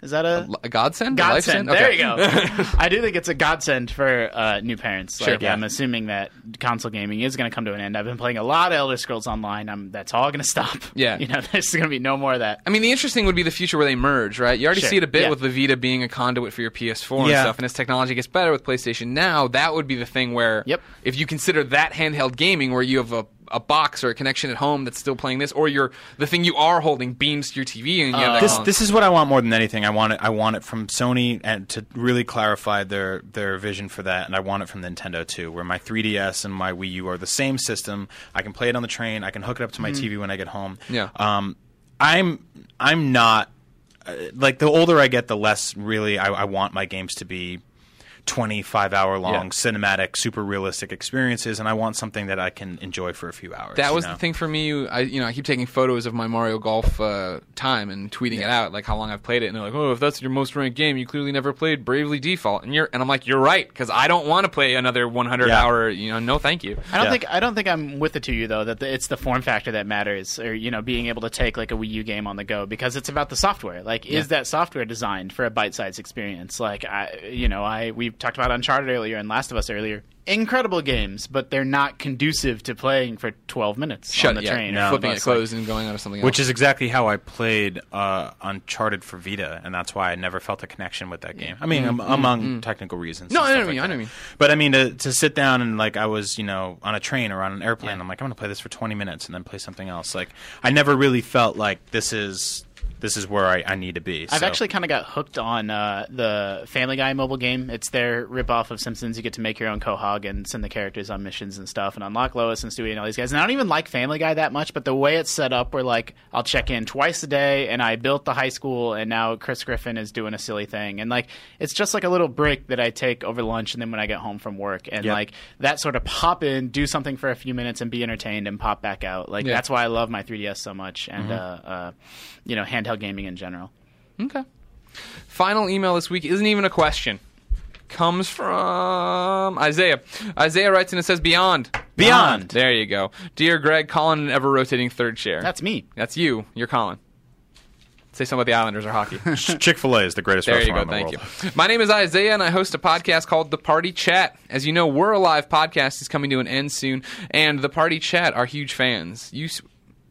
Is that a A godsend? Godsend? lifesend? There Okay. you go. I do think it's a godsend for uh, new parents. Like, Sure. I'm assuming that console gaming is going to come to an end. I've been playing a lot of Elder Scrolls Online. I'm, that's all going to stop. Yeah. you know, there's going to be no more of that. I mean, the interesting would be the future where they merge, right? You already Sure. see it a bit Yeah. with the Vita being a conduit for your PS4 and Yeah. stuff. And as technology gets better with PlayStation Now, that would be the thing where, Yep. if you consider that handheld gaming, where you have a, a box or a connection at home that's still playing this, or you're the thing you are holding beams to your TV and you have This this is what I want more than anything. I want it. I want it from Sony and to really clarify their their vision for that. And I want it from Nintendo too, where my 3DS and my Wii U are the same system. I can play it on the train. I can hook it up to my TV when I get home. Yeah. Um, I'm I'm not uh, like the older I get, the less really I, I want my games to be. 25 hour long Yeah. cinematic super realistic experiences and I want something that I can enjoy for a few hours. That you was know? the thing for me. I you know I keep taking photos of my Mario Golf uh, time and tweeting it out, like how long I've played it. And they're like, "Oh, if that's your most ranked game, you clearly never played Bravely Default." And you're and I'm like, "You're right," because I don't want to play another 100 Yeah. hour. You know, no, thank you. I don't Yeah. think I don't think I'm with the two of you though that the, it's the form factor that matters, or you know, being able to take like a Wii U game on the go because it's about the software. Like, is that software designed for a bite-sized experience? Like, I, you know, I we talked about Uncharted earlier and Last of Us earlier. Incredible games, but they're not conducive to playing for 12 minutes Shut on the yeah, train. No. or flipping it bus. Like, closed and going on to something else. Which is exactly how I played uh, Uncharted for Vita, and that's why I never felt a connection with that game. I mean, mm, am- among mm, mm. technical reasons. No, and I know stuff like mean, I know that. what you mean. But I mean, to, to sit down and like I was, you know, on a train or on an airplane, I'm like, I'm going to play this for 20 minutes and then play something else. Like, I never really felt like this is this is where I, I need to be. I've So- actually kind of got hooked on uh, the Family Guy mobile game. It's their ripoff of Simpsons. You get to make your own Quahog and send the characters on missions and stuff, and unlock Lois and Stewie and all these guys. And I don't even like Family Guy that much, but the way it's set up, where like I'll check in twice a day, and I built the high school, and now Chris Griffin is doing a silly thing, and like it's just like a little break that I take over lunch, and then when I get home from work, and Yep. like that sort of pop in, do something for a few minutes, and be entertained, and pop back out. Like Yeah. that's why I love my 3DS so much, and uh, uh, you know, handheld gaming in general. Okay. Final email this week isn't even a question. Comes from Isaiah. Isaiah writes in and it says Beyond. Beyond. There you go. Dear Greg, Colin, and ever rotating third chair. That's me. That's you. You're Colin. Say something about the Islanders or hockey. Chick Fil A is the greatest There you restaurant go. in the Thank world. you. My name is Isaiah, and I host a podcast called The Party Chat. As you know, We're Alive podcast is coming to an end soon, and The Party Chat are huge fans. You.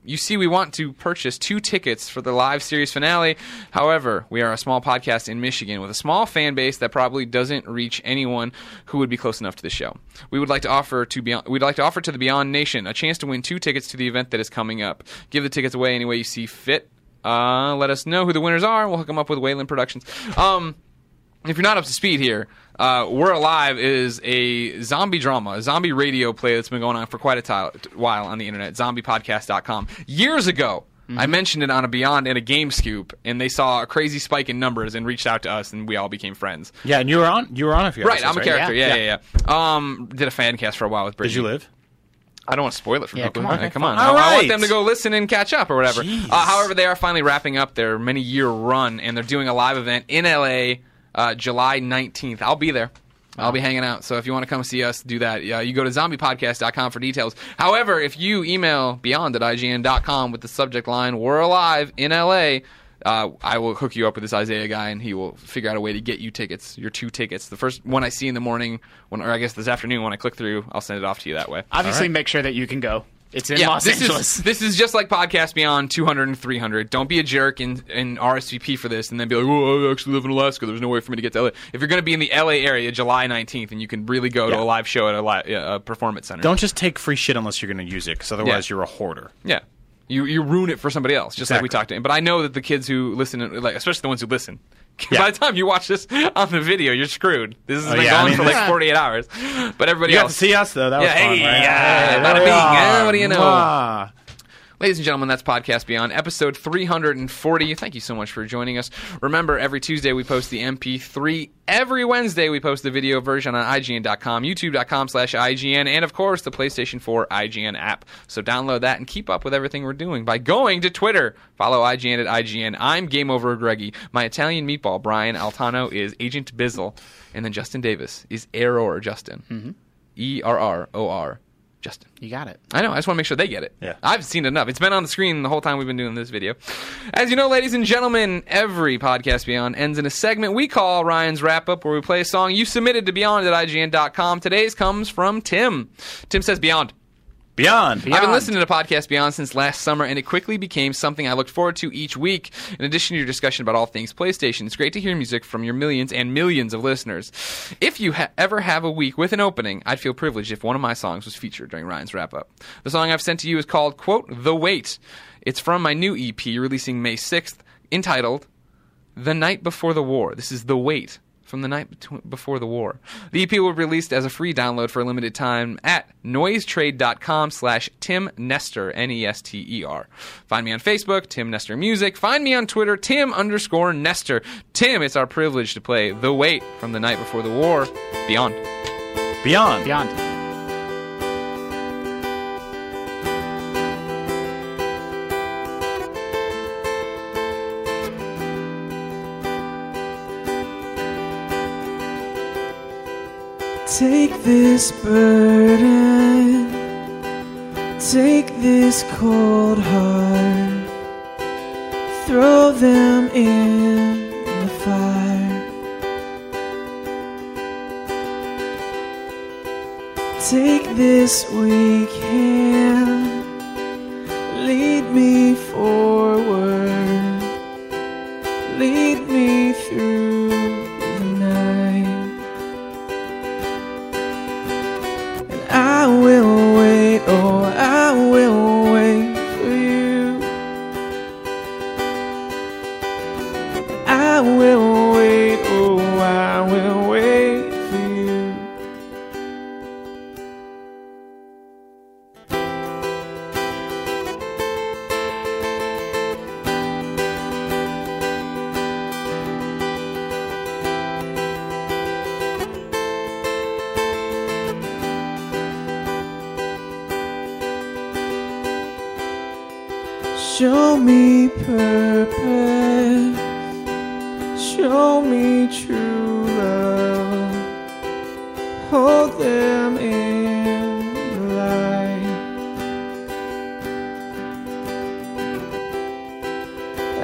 You see, we want to purchase two tickets for the live series finale. However, we are a small podcast in Michigan with a small fan base that probably doesn't reach anyone who would be close enough to the show. We would like to offer to Beyond, we'd like to offer to the Beyond Nation a chance to win two tickets to the event that is coming up. Give the tickets away any way you see fit. Uh, let us know who the winners are, and we'll hook them up with Wayland Productions. Um, if you're not up to speed here, uh, We're Alive is a zombie drama, a zombie radio play that's been going on for quite a while on the internet, zombiepodcast.com. Years ago, I mentioned it on a Beyond and a Game Scoop, and they saw a crazy spike in numbers and reached out to us, and we all became friends. Yeah, and you were on. You were on a few. Right, episodes, I'm a character. Yeah, Yeah, yeah, yeah. Um, did a fan cast for a while with Brittany. Did you live? I don't want to spoil it for Yeah, people. come on. Okay, come on. All I, I want them to go listen and catch up or whatever. Uh, however, they are finally wrapping up their many year run, and they're doing a live event in LA uh, July 19th. I'll be there. I'll be hanging out. So if you want to come see us do that, yeah, you go to zombiepodcast.com for details. However, if you email beyond at IGN.com with the subject line, We're Alive in LA, uh, I will hook you up with this Isaiah guy, and he will figure out a way to get you tickets, your two tickets. The first one I see in the morning, when, or I guess this afternoon when I click through, I'll send it off to you that way. Obviously, make sure that you can go. It's in Yeah, Los this Angeles. is this is just like podcast beyond 200 and 300. Don't be a jerk and, and RSVP for this, and then be like, "Oh, I actually live in Alaska. There's no way for me to get to LA." If you're going to be in the LA area, July 19th, and you can really go to a live show at a, li- a performance center. Don't just take free shit unless you're going to use it, because otherwise Yeah. you're a hoarder. Yeah. You, you ruin it for somebody else, just like we talked to. him. But I know that the kids who listen, like especially the ones who listen, Yeah. by the time you watch this on the video, you're screwed. This has Oh, been yeah, I going mean, for like 48 hours. But everybody You got to else, see us though. That Yeah, was fun. hey, right? yeah, Hey, bada bing, eh, what do you know? Mwah. Ladies and gentlemen, that's Podcast Beyond, episode 340. Thank you so much for joining us. Remember, every Tuesday we post the MP3. Every Wednesday we post the video version on IGN.com, YouTube.com slash IGN, and of course the PlayStation 4 IGN app. So download that and keep up with everything we're doing by going to Twitter. Follow IGN at IGN. I'm Game Over Greggy. My Italian meatball, Brian Altano, is Agent Bizzle. And then Justin Davis is Error Justin. Mm-hmm. E R R O R Justin. You got it. I know. I just want to make sure they get it. Yeah. I've seen enough. It's been on the screen the whole time we've been doing this video. As you know, ladies and gentlemen, every podcast Beyond ends in a segment we call Ryan's Wrap Up, where we play a song you submitted to Beyond at IGN.com. Today's comes from Tim. Tim says Beyond. Beyond. I've been Beyond. listening to Podcast Beyond since last summer, and it quickly became something I looked forward to each week. In addition to your discussion about all things PlayStation, it's great to hear music from your millions and millions of listeners. If you ha- ever have a week with an opening, I'd feel privileged if one of my songs was featured during Ryan's wrap up. The song I've sent to you is called, quote, The Wait. It's from my new EP releasing May 6th, entitled The Night Before the War. This is The Wait from the night betw- before the war. The EP will be released as a free download for a limited time at noisetrade.com slash Tim Nester, N-E-S-T-E-R. Find me on Facebook, Tim Nester Music. Find me on Twitter, Tim underscore Nester. Tim, it's our privilege to play The Wait from the night before the war. Beyond. Beyond. Beyond. Take this burden, take this cold heart, throw them in the fire. Take this weak hand, lead me forward, lead me through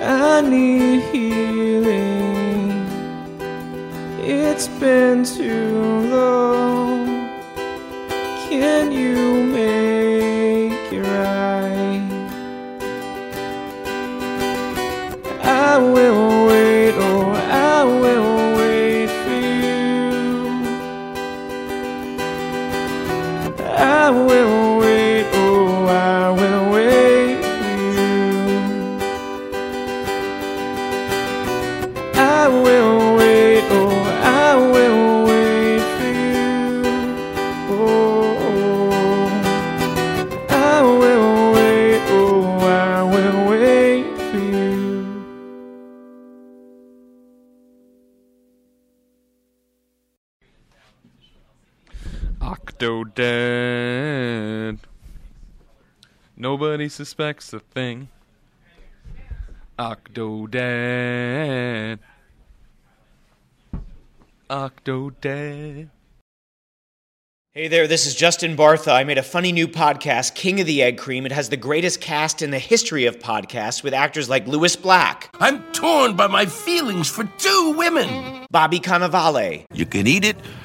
I need healing. It's been too long. Suspects a thing. Octodad. Octodad. Hey there, this is Justin Bartha. I made a funny new podcast, King of the Egg Cream. It has the greatest cast in the history of podcasts with actors like Lewis Black, I'm torn by my feelings for two women. Bobby Cannavale, You can eat it,